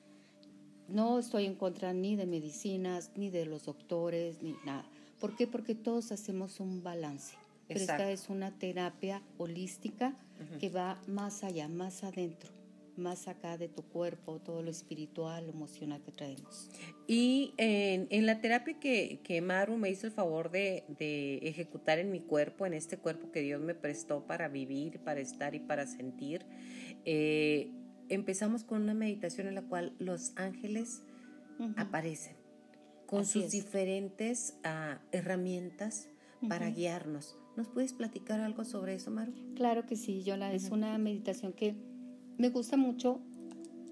No estoy en contra ni de medicinas, ni de los doctores, ni nada. ¿Por qué? Porque todos hacemos un balance. Pero esta es una terapia holística que va más allá, más adentro, más acá de tu cuerpo, todo lo espiritual, lo emocional que traemos. Y en, en la terapia que, que Maru me hizo el favor de, de ejecutar en mi cuerpo, en este cuerpo que Dios me prestó para vivir, para estar y para sentir, eh, empezamos con una meditación en la cual los ángeles Ujú. aparecen con Así sus es. diferentes ah, herramientas para Ujú. guiarnos. ¿Nos puedes platicar algo sobre eso, Maru? Claro que sí, Yola. Es una meditación que me gusta mucho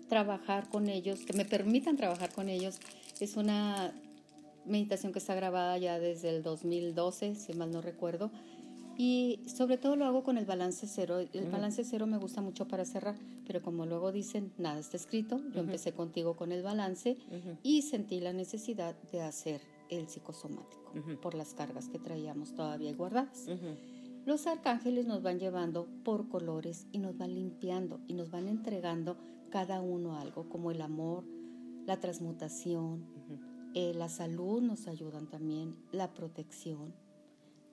trabajar con ellos, que me permitan trabajar con ellos. Es una meditación que está grabada ya desde el 2012, si mal no recuerdo. Y sobre todo lo hago con el balance cero. El Ujú. balance cero me gusta mucho para cerrar, pero como luego dicen, nada está escrito. Yo empecé contigo con el balance y sentí la necesidad de hacer el psicosomático por las cargas que traíamos todavía guardadas. Los arcángeles nos van llevando por colores y nos van limpiando y nos van entregando cada uno algo, como el amor, la transmutación, eh, la salud nos ayudan también, la protección,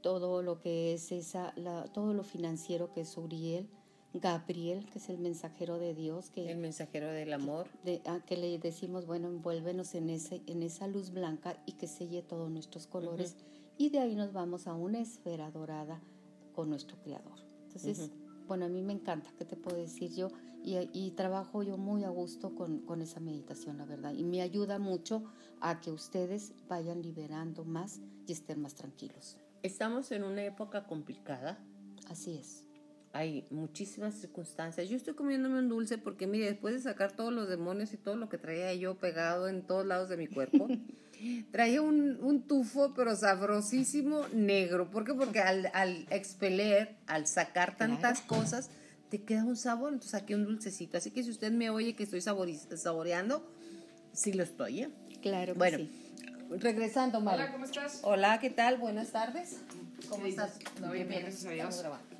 todo lo que es esa, la- todo lo financiero que es Uriel, Gabriel, que es el mensajero de Dios, que El mensajero del amor. de- a que le decimos, bueno, envuélvenos en, ese, en esa luz blanca y que selle todos nuestros colores. Y de ahí nos vamos a una esfera dorada con nuestro Creador. Entonces, bueno, a mí me encanta, ¿qué te puedo decir yo? Y, y trabajo yo muy a gusto con, con esa meditación, la verdad. Y me ayuda mucho a que ustedes vayan liberando más y estén más tranquilos. Estamos en una época complicada. Así es. Hay muchísimas circunstancias. Yo estoy comiéndome un dulce porque, mire, después de sacar todos los demonios y todo lo que traía yo pegado en todos lados de mi cuerpo, traía un, un tufo, pero sabrosísimo negro. ¿Por qué? Porque al, al expeler, al sacar tantas cosas, te queda un sabor. Entonces saqué un dulcecito. Así que si usted me oye que estoy saboreando, sí lo estoy. ¿eh? Claro que Bueno, sí. regresando, Mari. Hola, ¿cómo estás? Hola, ¿qué tal? Buenas tardes. ¿Cómo Sí, estás? todo bien, bien, gracias a Dios. Estamos grabando.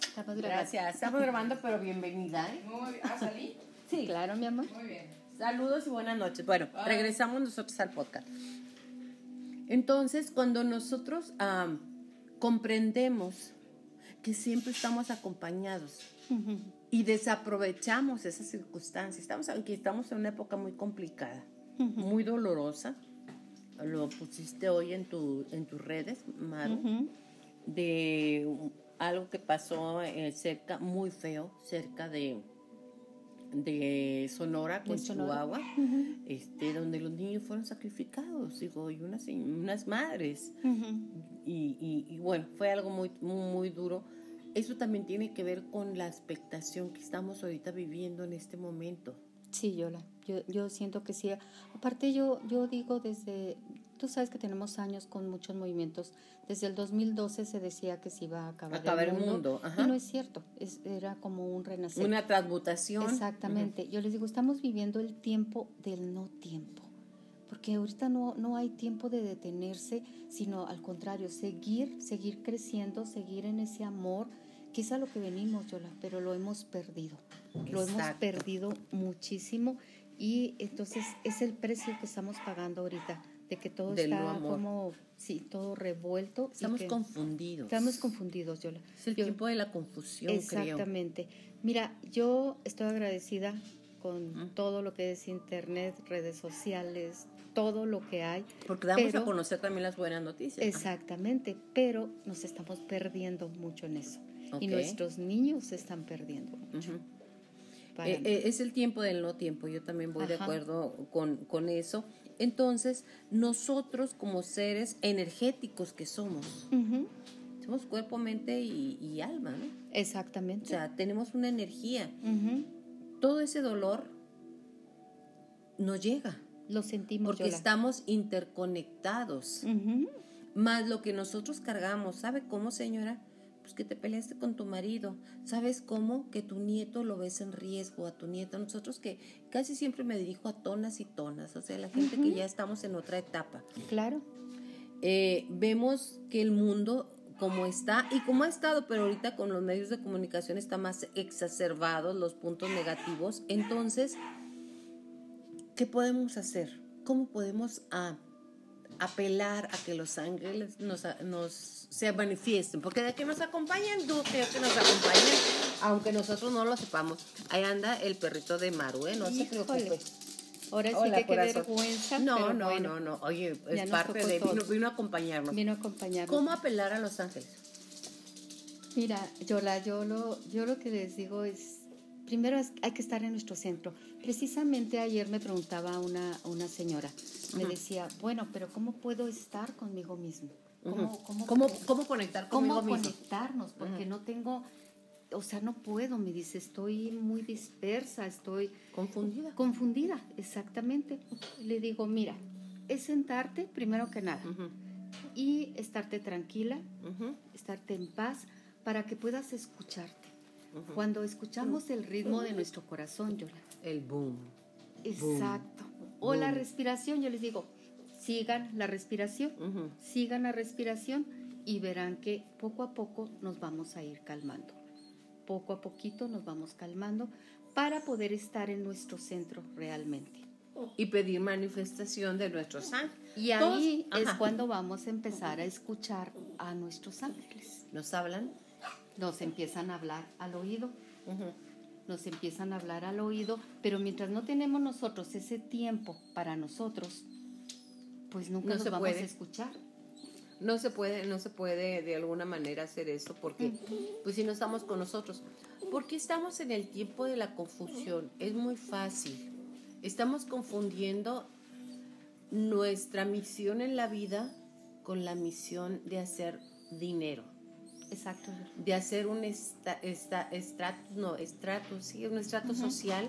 Estamos grabando. Gracias. Estamos grabando, pero bienvenida. ¿eh? Muy bien. Ah, salí. Sí. Claro, mi amor. Muy bien. Saludos y buenas noches. Bueno, Bye. regresamos nosotros al podcast. Entonces, cuando nosotros comprendemos que siempre estamos acompañados y desaprovechamos esas circunstancias, estamos aquí, estamos en una época muy complicada, muy dolorosa. Lo pusiste hoy en, tu, en tus redes, Maru. De algo que pasó eh, cerca, muy feo, cerca de, de Sonora, De con Sonora. Chihuahua, este, donde los niños fueron sacrificados, digo, y unas, unas madres. Y, y- y bueno, fue algo muy, muy, muy duro. Eso también tiene que ver con la expectación que estamos ahorita viviendo en este momento. Sí, Yola, yo, yo siento que sí. Aparte yo, yo digo desde, tú sabes que tenemos años con muchos movimientos. Desde el 2012 se decía que se iba a acabar, Acabar el el mundo. ajá. Y no es cierto, es, era como un renacer. Una transmutación. Exactamente. Yo les digo, estamos viviendo el tiempo del no tiempo. Porque ahorita no, no hay tiempo de detenerse, sino al contrario, seguir, seguir creciendo, seguir en ese amor, que es a lo que venimos, Yola, pero lo hemos perdido. Lo hemos perdido muchísimo y entonces es el precio que estamos pagando ahorita, de que todo está como, sí, todo revuelto. Estamos que- confundidos. Estamos confundidos, Yola. Es el Yo- tiempo de la confusión, creo. Exactamente. Mira, yo estoy agradecida con todo lo que es internet, redes sociales, todo lo que hay. Porque damos a conocer también las buenas noticias. Exactamente, pero nos estamos perdiendo mucho en eso. Y nuestros niños se están perdiendo mucho. Eh, eh, es el tiempo del no tiempo, yo también voy de acuerdo con, con eso. Entonces, nosotros como seres energéticos que somos, somos cuerpo, mente y, y alma, ¿no? O Exactamente. sea, tenemos una energía. Todo ese dolor nos llega. Lo sentimos, Porque estamos interconectados. Más lo que nosotros cargamos. ¿Sabe cómo, señora? Pues que te peleaste con tu marido. ¿Sabes cómo? Que tu nieto lo ves en riesgo, a tu nieto. Nosotros que casi siempre me dirijo a tonas y tonas, o sea, la gente que ya estamos en otra etapa. Claro. Eh, vemos que el mundo como está y como ha estado, pero ahorita con los medios de comunicación está más exacerbados los puntos negativos. Entonces, ¿qué podemos hacer? ¿Cómo podemos ah, apelar a que los ángeles nos, nos se manifiesten? Porque de que nos acompañan, que nos acompañan, aunque nosotros no lo sepamos. Ahí anda el perrito de Maru, ¿eh? No se Híjole. preocupe. Ahora sí Hola, que qué vergüenza. No, pero no, bueno, no, no. Oye, es parte de... Vino a acompañarnos. Vino a acompañarnos. ¿Cómo apelar a los ángeles? Mira, Yola, yo lo, yo lo que les digo es, primero hay que estar en nuestro centro. Precisamente ayer me preguntaba una, una señora, me decía, bueno, pero ¿cómo puedo estar conmigo mismo? ¿Cómo, cómo, ¿Cómo, cómo conectar conmigo cómo mismo? conectarnos? Porque no tengo, o sea, no puedo, me dice, estoy muy dispersa, estoy Confundida. confundida, exactamente. Le digo, mira, es sentarte primero que nada y estarte tranquila, estarte en paz para que puedas escucharte. Cuando escuchamos el ritmo de nuestro corazón, Yola. El boom. Exacto. O la respiración, yo les digo, sigan la respiración, sigan la respiración y verán que poco a poco nos vamos a ir calmando. Poco a poquito nos vamos calmando para poder estar en nuestro centro realmente. Y pedir manifestación de nuestros ángeles. Y ahí Todos- es ajá, cuando vamos a empezar a escuchar a nuestros ángeles. Nos hablan. Nos empiezan a hablar al oído, nos empiezan a hablar al oído, pero mientras no tenemos nosotros ese tiempo para nosotros, pues nunca No nos se vamos puede. a escuchar. No se puede, no se puede de alguna manera hacer eso porque, pues si no estamos con nosotros. Porque estamos en el tiempo de la confusión. Es muy fácil. Estamos confundiendo nuestra misión en la vida con la misión de hacer dinero. Exacto. de hacer un esta, esta- estrato, no, estrato, sí, un estrato social,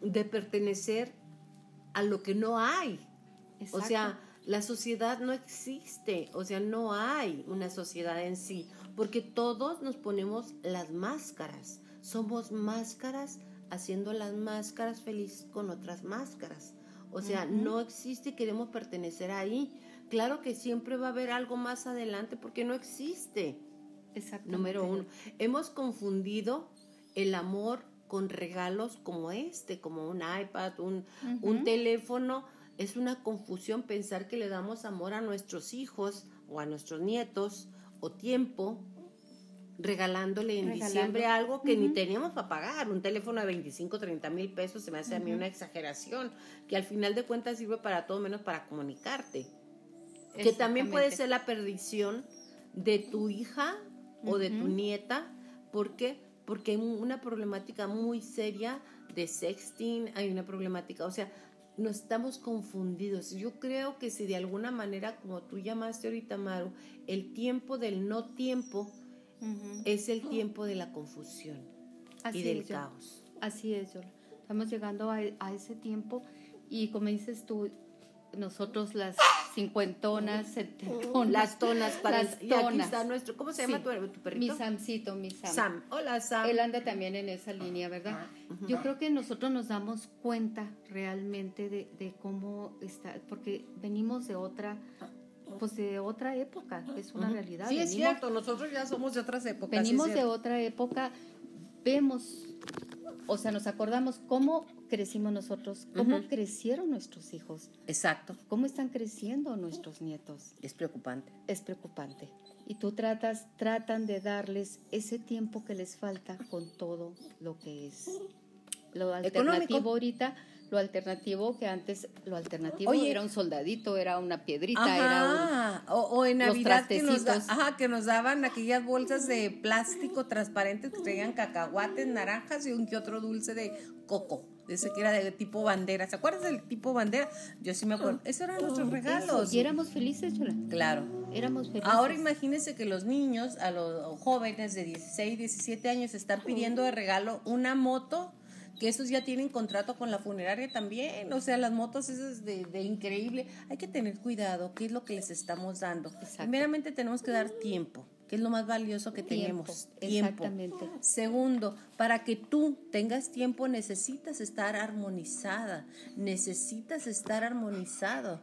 de pertenecer a lo que no hay. O Exacto. sea, la sociedad no existe, o sea, no hay una sociedad en sí, porque todos nos ponemos las máscaras. Somos máscaras haciendo las máscaras felices con otras máscaras. O sea, no existe, queremos pertenecer ahí. Claro que siempre va a haber algo más adelante porque no existe. Exactamente. Número uno, hemos confundido el amor con regalos como este, como un iPad, un, un teléfono. Es una confusión pensar que le damos amor a nuestros hijos o a nuestros nietos o tiempo regalándole en Regalando. diciembre algo que ni teníamos para pagar. Un teléfono de 25, 30 mil pesos se me hace a mí una exageración, que al final de cuentas sirve para todo menos para comunicarte. Que también puede ser la perdición de tu hija o de tu nieta. ¿Por qué? Porque hay una problemática muy seria de sexting, hay una problemática, o sea, no estamos confundidos. Yo creo que si de alguna manera, como tú llamaste ahorita, Maru, el tiempo del no tiempo es el tiempo de la confusión Así y del es, caos. Así es, Yola. Estamos llegando a, a ese tiempo y como dices tú, nosotros las cincuentonas, setentonas, Las tonas para las y aquí tonas. está nuestro, ¿cómo se llama Sí. tu, tu perrito? Mi Samcito, mi Sam. Sam. Hola, Sam. Él anda también en esa línea, ¿verdad? Yo creo que nosotros nos damos cuenta realmente de, de cómo está, porque venimos de otra, pues de otra época, es una realidad. Sí, es cierto, nosotros ya somos de otras épocas. venimos de otra época, vemos, o sea, nos acordamos cómo crecimos nosotros, cómo crecieron nuestros hijos, Exacto, cómo están creciendo nuestros nietos. es preocupante. Es preocupante. Y tú tratas, tratan de darles ese tiempo que les falta con todo lo que es lo alternativo Económico. ahorita, lo alternativo que antes, lo alternativo Oye. era un soldadito, era una piedrita, era un... O, o en Navidad que nos, da- ajá, que nos daban aquellas bolsas de plástico transparentes que traían cacahuates, naranjas y un que otro dulce de coco. Ese que era de tipo bandera. ¿Se acuerdas del tipo bandera? Yo sí me acuerdo. Esos eran nuestros regalos. Y éramos felices, Yola. Claro. Éramos felices. Ahora imagínense que los niños, a los jóvenes de 16, 17 años, están pidiendo de regalo una moto que estos ya tienen contrato con la funeraria también, o sea, las motos esas de, de increíble. Hay que tener cuidado, qué es lo que les estamos dando. Primeramente tenemos que dar tiempo que es lo más valioso que tenemos. Tiempo. Exactamente. Segundo, para que tú tengas tiempo necesitas estar armonizada, necesitas estar armonizado.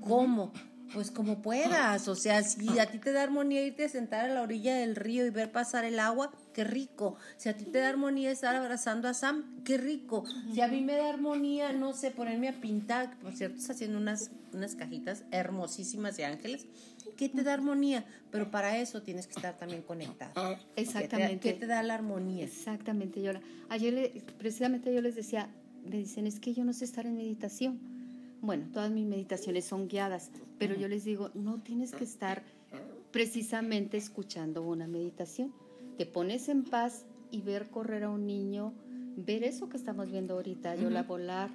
¿Cómo? Pues como puedas, o sea, si a ti te da armonía irte a sentar a la orilla del río y ver pasar el agua, qué rico. Si a ti te da armonía estar abrazando a Sam, qué rico. Si a mí me da armonía, no sé, ponerme a pintar, por cierto, estás haciendo unas, unas cajitas hermosísimas de ángeles, ¿qué te da armonía? Pero para eso tienes que estar también conectado. Ah, exactamente. ¿Qué te, da la armonía? Exactamente, yo Ayer precisamente yo les decía, me dicen, es que yo no sé estar en meditación bueno, todas mis meditaciones son guiadas, pero yo les digo, no tienes que estar precisamente escuchando una meditación. Te pones en paz y ver correr a un niño, ver eso que estamos viendo ahorita, yo la volar,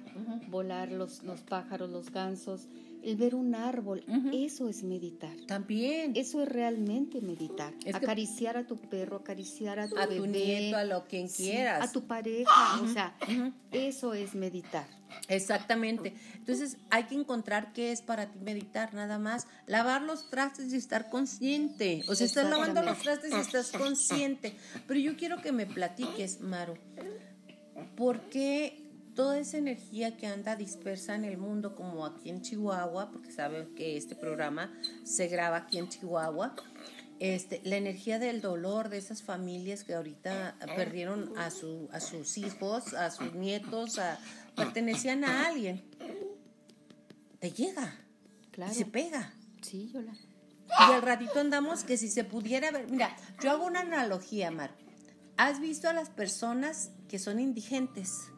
volar los, los pájaros, los gansos, el ver un árbol, eso es meditar. También. Eso es realmente meditar. acariciar a tu perro, acariciar a tu a tu nieto, a lo quien quieras. a tu pareja, o sea, eso es meditar. Exactamente. Entonces hay que encontrar qué es para ti meditar, nada más. Lavar los trastes y estar consciente. O sea, estás lavando los trastes y estás consciente. Pero yo quiero que me platiques, Maru, ¿por qué toda esa energía que anda dispersa en el mundo, como aquí en Chihuahua, porque saben que este programa se graba aquí en Chihuahua, este, la energía del dolor de esas familias que ahorita perdieron a, su, a sus hijos, a sus nietos, a, pertenecían a alguien, te llega claro. y se pega. Sí, yo la... Y al ratito andamos que si se pudiera ver, mira, yo hago una analogía, Mar. ¿Has visto a las personas que son indigentes?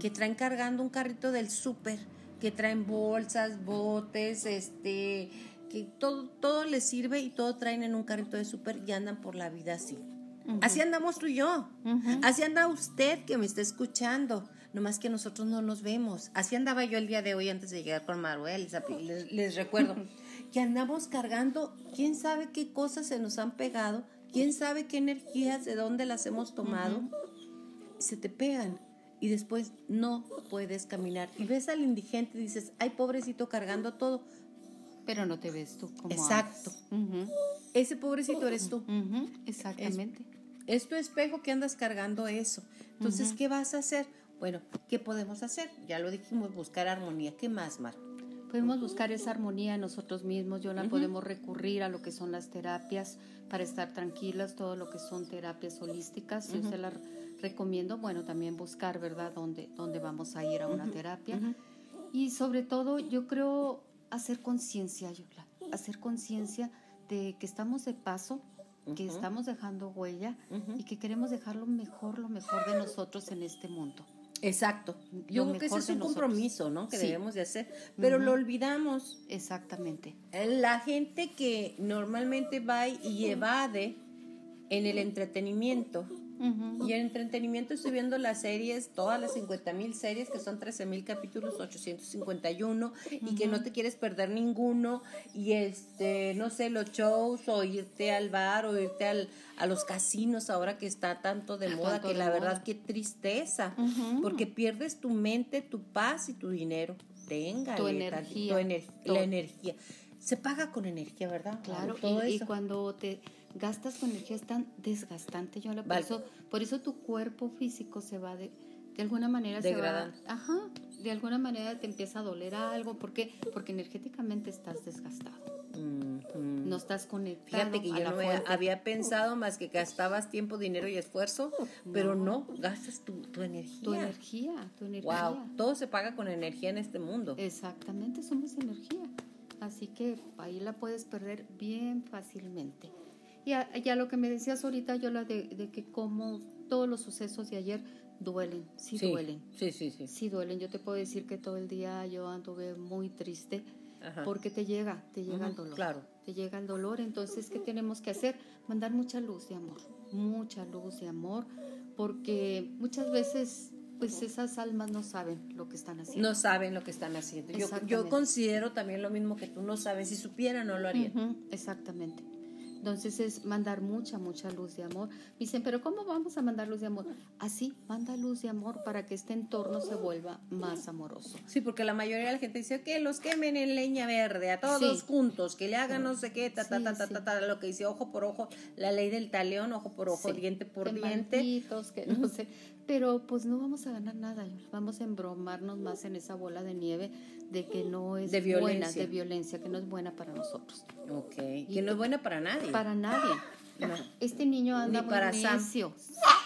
Que traen cargando un carrito del súper, que traen bolsas, botes, este, que todo, todo les sirve y todo traen en un carrito de súper y andan por la vida así. Así andamos tú y yo. Así anda usted que me está escuchando. Nomás que nosotros no nos vemos. Así andaba yo el día de hoy antes de llegar con Maruel. Les, les recuerdo que andamos cargando, quién sabe qué cosas se nos han pegado, quién sabe qué energías, de dónde las hemos tomado. Se te pegan y después no puedes caminar. Y ves al indigente y dices, ay, pobrecito cargando todo. Pero no te ves tú como Exacto. Ese pobrecito eres tú. Exactamente. Es, tu espejo que andas cargando eso. Entonces, ¿qué vas a hacer? Bueno, ¿qué podemos hacer? Ya lo dijimos, buscar armonía. ¿Qué más, Mar? Podemos buscar esa armonía en nosotros mismos, yo la podemos recurrir a lo que son las terapias para estar tranquilas, todo lo que son terapias holísticas, yo se las recomiendo, bueno, también buscar, ¿verdad?, dónde, dónde vamos a ir a una terapia. Y sobre todo, yo creo hacer conciencia, hacer conciencia de que estamos de paso, que estamos dejando huella y que queremos dejar lo mejor, lo mejor de nosotros en este mundo. Exacto. Yo creo que ese es un compromiso, ¿no? Que debemos de hacer, pero lo olvidamos. Exactamente. La gente que normalmente va y evade en el entretenimiento, y en entretenimiento estoy viendo las series, todas las 50 mil series, que son 13 mil capítulos, 851, y que no te quieres perder ninguno, y este, no sé, los shows, o irte al bar, o irte al, a los casinos ahora que está tanto de moda, que la verdad qué tristeza, porque pierdes tu mente, tu paz y tu dinero. Tenga tu energía, la energía. Se paga con energía, ¿verdad? Claro, y cuando te gastas con energía es tan desgastante. Yo por, eso, por eso tu cuerpo físico se va de, de alguna manera se va, ajá, de alguna manera te empieza a doler algo, ¿por qué? Porque energéticamente estás desgastado. No estás conectado. Fíjate que yo no había pensado más que gastabas tiempo, dinero y esfuerzo, pero no, gastas tu, tu, energía. Tu energía, tu energía. Wow, todo se paga con energía en este mundo. Exactamente, somos energía. Así que ahí la puedes perder bien fácilmente. Y ya lo que me decías ahorita, yo la de, que como todos los sucesos de ayer duelen, sí, duelen. Sí, sí, sí. Sí duelen. Yo te puedo decir que todo el día yo anduve muy triste porque te llega, te llega el dolor. Claro. Te llega el dolor. Entonces, ¿qué tenemos que hacer? Mandar mucha luz y amor. Mucha luz y amor. Porque muchas veces pues esas almas no saben lo que están haciendo. No saben lo que están haciendo. Yo, yo considero también lo mismo que tú no sabes. Si supieran, no lo harían. exactamente. Entonces es mandar mucha, mucha luz de amor. Dicen, pero ¿cómo vamos a mandar luz de amor? Así, manda luz de amor para que este entorno se vuelva más amoroso. Sí, porque la mayoría de la gente dice que los quemen en leña verde, a todos Sí. juntos, que le hagan no sé qué, ta, ta, ta, ta, ta, ta, lo que dice ojo por ojo, la ley del talión, ojo por ojo, Sí, diente por que diente. malditos, que no sé. Pero pues no vamos a ganar nada, vamos a embromarnos más en esa bola de nieve de que no es De buena, de violencia, que no es buena para nosotros. Ok, que no es buena para nadie. Para nadie. No. Este niño anda Ni muy para Sam. necio.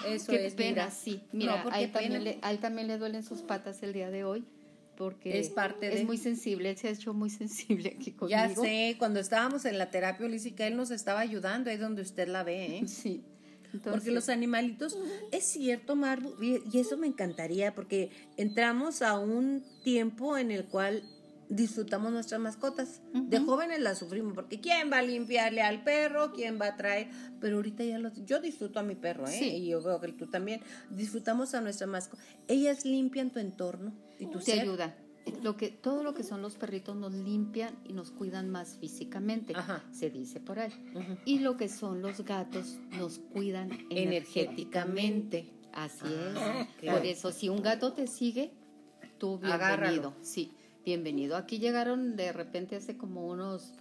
Eso Qué es, pena, mira. sí. No, Mira, ¿por a, él también le, a él también le duelen sus patas el día de hoy porque Es parte de- es muy sensible, él se ha hecho muy sensible aquí conmigo. Ya sé, cuando estábamos en la terapia holística, él nos estaba ayudando, ahí donde usted la ve, ¿eh? Sí. Porque los animalitos, es cierto, Marbu, y eso me encantaría, porque entramos a un tiempo en el cual disfrutamos nuestras mascotas. De jóvenes las sufrimos, porque ¿quién va a limpiarle al perro? ¿Quién va a traer? Pero ahorita ya los, yo disfruto a mi perro, ¿eh? Sí. Y yo veo que tú también. Disfrutamos a nuestra mascota. Ellas limpian tu entorno y tu te ser. ayuda. Lo que, todo lo que son los perritos nos limpian y nos cuidan más físicamente, Ajá. se dice por ahí. Y lo que son los gatos nos cuidan Energéticamente. energéticamente. Así Ah, es. claro. Por eso, si un gato te sigue, tú Agárralo. bienvenido. Sí, bienvenido. Aquí llegaron de repente hace como unos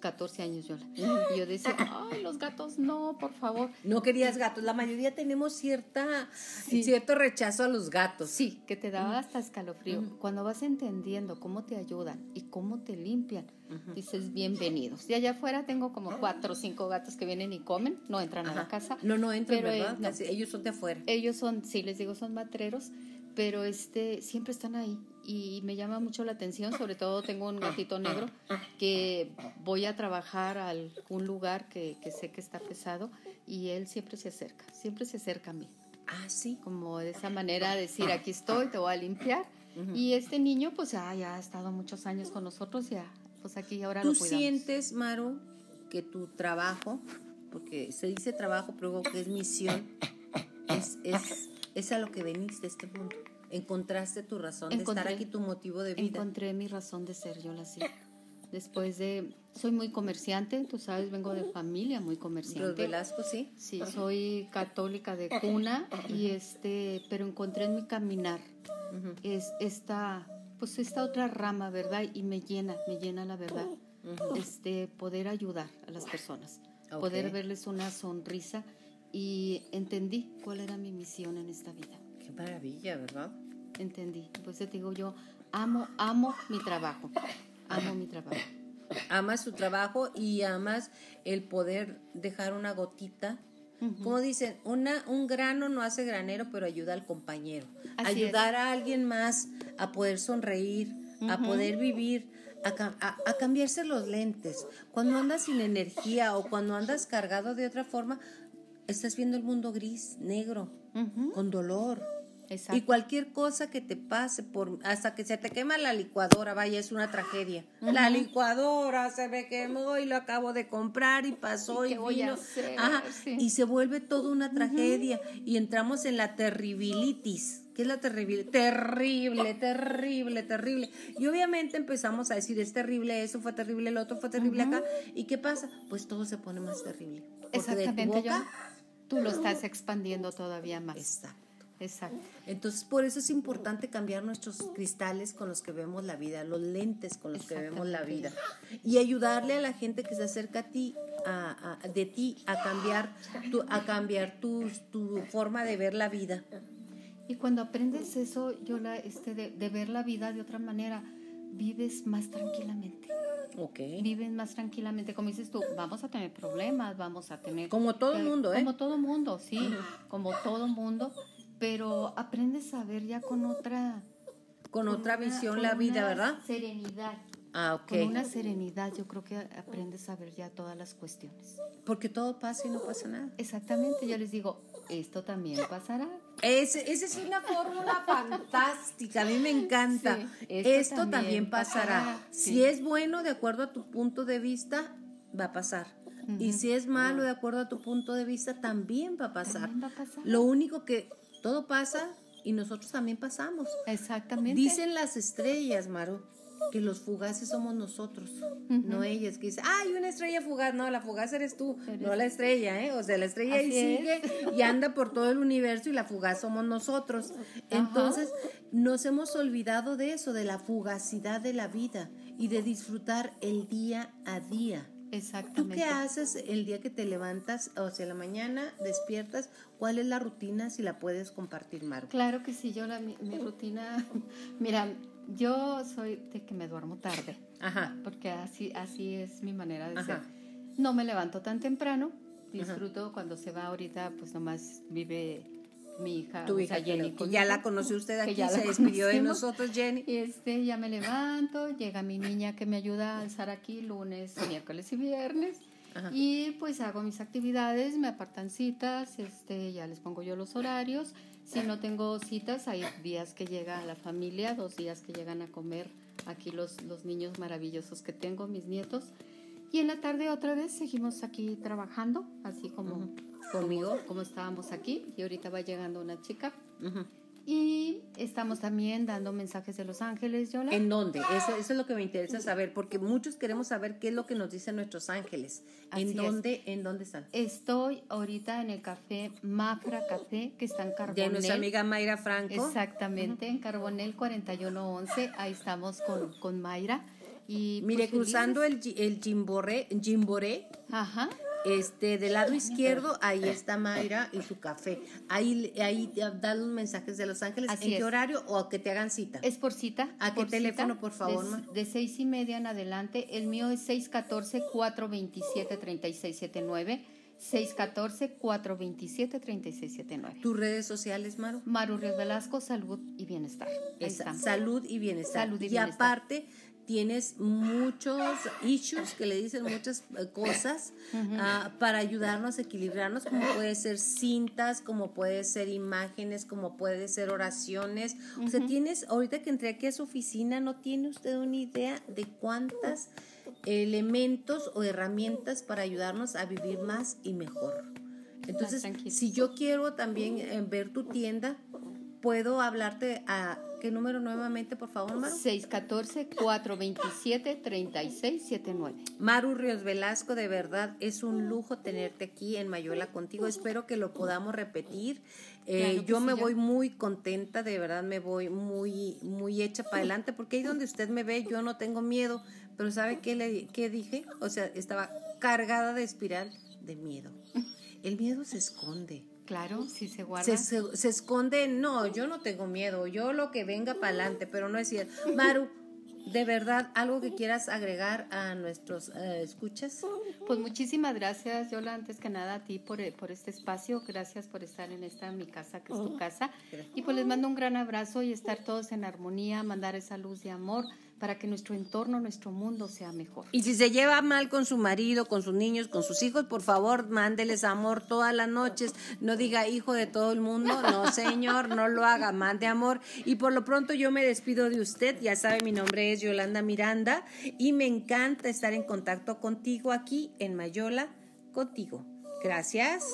14 años, Yola. Y yo decía, ay, los gatos no, por favor. No querías gatos. La mayoría tenemos cierta, Sí. cierto rechazo a los gatos. Sí, que te daba hasta escalofrío. Cuando vas entendiendo cómo te ayudan y cómo te limpian, dices bienvenidos. Y allá afuera tengo como cuatro o cinco gatos que vienen y comen, no entran a la Ajá. casa. No, no entran, pero, eh, ¿verdad? no. Casi- Ellos son de afuera. Ellos son, sí, les digo, son matreros, pero este siempre están ahí y me llama mucho la atención. Sobre todo tengo un gatito negro que voy a trabajar a algún lugar que, que sé que está pesado y él siempre se acerca, siempre se acerca a mí Ah, sí. como de esa manera de decir aquí estoy, te voy a limpiar. Y este niño pues ya, ya ha estado muchos años con nosotros, ya pues aquí ahora ¿Tú lo cuidamos. sientes, Maru, que tu trabajo, porque se dice trabajo, pero que es misión, es, es, es a lo que veniste a este mundo? Encontraste tu razón de estar aquí, tu motivo de vida. Encontré mi razón de ser, yo la sé. Después de, soy muy comerciante, tú sabes, vengo de familia muy Los comerciante. Velasco, sí. Sí, soy católica de cuna y este, pero encontré en mi caminar es esta, pues esta otra rama, ¿verdad? Y me llena, me llena la verdad. Este, poder ayudar a las personas, poder verles una sonrisa y entendí cuál era mi misión en esta vida. Qué maravilla, ¿verdad? Entendí. Pues te digo yo, amo, amo mi trabajo, amo mi trabajo. Amas tu trabajo y amas el poder dejar una gotita. Como dicen, una, un grano no hace granero, pero ayuda al compañero. Así Ayudar a alguien más a poder sonreír, a poder vivir, a, a- a cambiarse los lentes. Cuando andas sin energía o cuando andas cargado de otra forma, estás viendo el mundo gris, negro, con dolor. Exacto. Y cualquier cosa que te pase, por hasta que se te quema la licuadora, vaya, es una tragedia. La licuadora se me quemó y lo acabo de comprar y pasó ¿Y y, qué voy a vino. Ajá, Sí. Y se vuelve toda una tragedia y entramos en la terribilitis. ¿Qué es la terrible? Terrible, terrible, terrible. Y obviamente empezamos a decir, es terrible eso, fue terrible el otro, fue terrible acá. ¿Y qué pasa? Pues todo se pone más terrible. Porque de tu Exactamente, yo. Tú lo estás expandiendo todavía más. Exacto. Exacto. Entonces, por eso es importante cambiar nuestros cristales con los que vemos la vida, los lentes con los que vemos la vida. Y ayudarle a la gente que se acerca a ti, a, a- de ti, a cambiar, tu, a cambiar tu, tu forma de ver la vida. Y cuando aprendes eso, yo la, este, de, de ver la vida de otra manera, vives más tranquilamente. Ok. Vives más tranquilamente. Como dices tú, vamos a tener problemas, vamos a tener... Como todo que- mundo, ¿eh? Como todo mundo, sí. Como todo mundo. Pero aprendes a ver ya con otra... Con otra una- visión con la vida, ¿verdad? Serenidad. Ah, ok. Con una serenidad yo creo que aprendes a ver ya todas las cuestiones. Porque todo pasa y no pasa nada. Exactamente, yo les digo, esto también pasará. Esa es una fórmula fantástica, a mí me encanta. Sí, esto esto, también también, pasará. pasará, Si es bueno de acuerdo a tu punto de vista, va a pasar. Y si es malo de acuerdo a tu punto de vista, también va a pasar. También va a pasar. Lo único que todo pasa y nosotros también pasamos. Exactamente. Dicen las estrellas, Maru, que los fugaces somos nosotros, no ellas, que dicen, ay, una estrella fugaz, no, la fugaz eres tú, no la estrella, ¿eh? O sea, la estrella ahí sigue y anda por todo el universo y la fugaz somos nosotros. Entonces, nos hemos olvidado de eso, de la fugacidad de la vida y de disfrutar el día a día. ¿Tú Exactamente. qué haces el día que te levantas, o sea, la mañana despiertas? ¿Cuál es la rutina si la puedes compartir, Maru? Claro que sí, yo la, mi, mi rutina, mira, yo soy de que me duermo tarde, Ajá. porque así, así es mi manera de Ajá. ser. No me levanto tan temprano, disfruto cuando se va ahorita, pues nomás vive mi hija, Tu o hija, sea, Jenny que ya la conoció usted aquí, ya la se despidió de nosotros, Jenny. Este, ya me levanto, llega mi niña que me ayuda a alzar aquí lunes, miércoles y viernes. Ajá. Y pues hago mis actividades, me apartan citas, este, ya les pongo yo los horarios. Si no tengo citas, hay días que llega la familia, dos días que llegan a comer aquí los, los niños maravillosos que tengo, mis nietos. Y en la tarde otra vez seguimos aquí trabajando, así como conmigo, como estábamos aquí. Y ahorita va llegando una chica. Ujú. Y estamos también dando mensajes de Los Ángeles, Yola. ¿En dónde? Eso, eso es lo que me interesa saber, porque muchos queremos saber qué es lo que nos dicen nuestros ángeles. ¿En es. dónde, ¿En dónde están? Estoy ahorita en el café Mafra Café, que está en De Carbonel. nuestra amiga Mayra Franco. Exactamente, en Carbonel 4111. Ahí estamos con, con Mayra. Y Mire, pues, cruzando felices. el, el Jimboré, Jimboré, Ajá. Este, del lado izquierdo, ahí está Mayra y su café. Ahí, ahí dan los mensajes de Los Ángeles. Así ¿En qué es. horario o a que te hagan cita? Es por cita. ¿A qué teléfono, por favor, de- ma? De, seis y media en adelante. El mío es 614-427-3679. 614-427-3679. ¿Tus redes sociales, Maru? Maru Ríos Velasco, salud y bienestar. Ahí Esa, estamos. salud y bienestar. Salud y y bienestar. aparte tienes muchos issues que le dicen muchas eh, cosas ah, para ayudarnos a equilibrarnos, como puede ser cintas, como puede ser imágenes, como puede ser oraciones. O sea, tienes, ahorita que entré aquí a su oficina, no tiene usted una idea de cuántas elementos o herramientas para ayudarnos a vivir más y mejor. Entonces, si yo quiero también eh, ver tu tienda, puedo hablarte a qué número nuevamente, por favor, Maru. 614-427-3679. Maru Ríos Velasco, de verdad es un lujo tenerte aquí en Mayuela contigo. Espero que lo podamos repetir. Eh, Claro yo me voy muy contenta, de verdad me voy muy, muy hecha para adelante, porque ahí donde usted me ve, yo no tengo miedo. Pero ¿sabe qué, le, qué dije? O sea, estaba cargada de espiral de miedo. El miedo se esconde. Claro, si se guarda. Se, se- se esconde, no, yo no tengo miedo, yo lo que venga para adelante, pero no es cierto. Maru, de verdad, algo que quieras agregar a nuestros eh, escuchas. Pues muchísimas gracias, Yola, antes que nada a ti por, eh, por este espacio. Gracias por estar en esta mi casa, que es tu casa. Y pues les mando un gran abrazo y estar todos en armonía, mandar esa luz de amor para que nuestro entorno, nuestro mundo sea mejor. Y si se lleva mal con su marido, con sus niños, con sus hijos, por favor, mándeles amor todas las noches. No diga hijo de todo el mundo. No, señor, no lo haga. Mande amor. Y por lo pronto yo me despido de usted. Ya sabe, mi nombre es Yolanda Miranda y me encanta estar en contacto contigo aquí en Mayola, contigo. Gracias.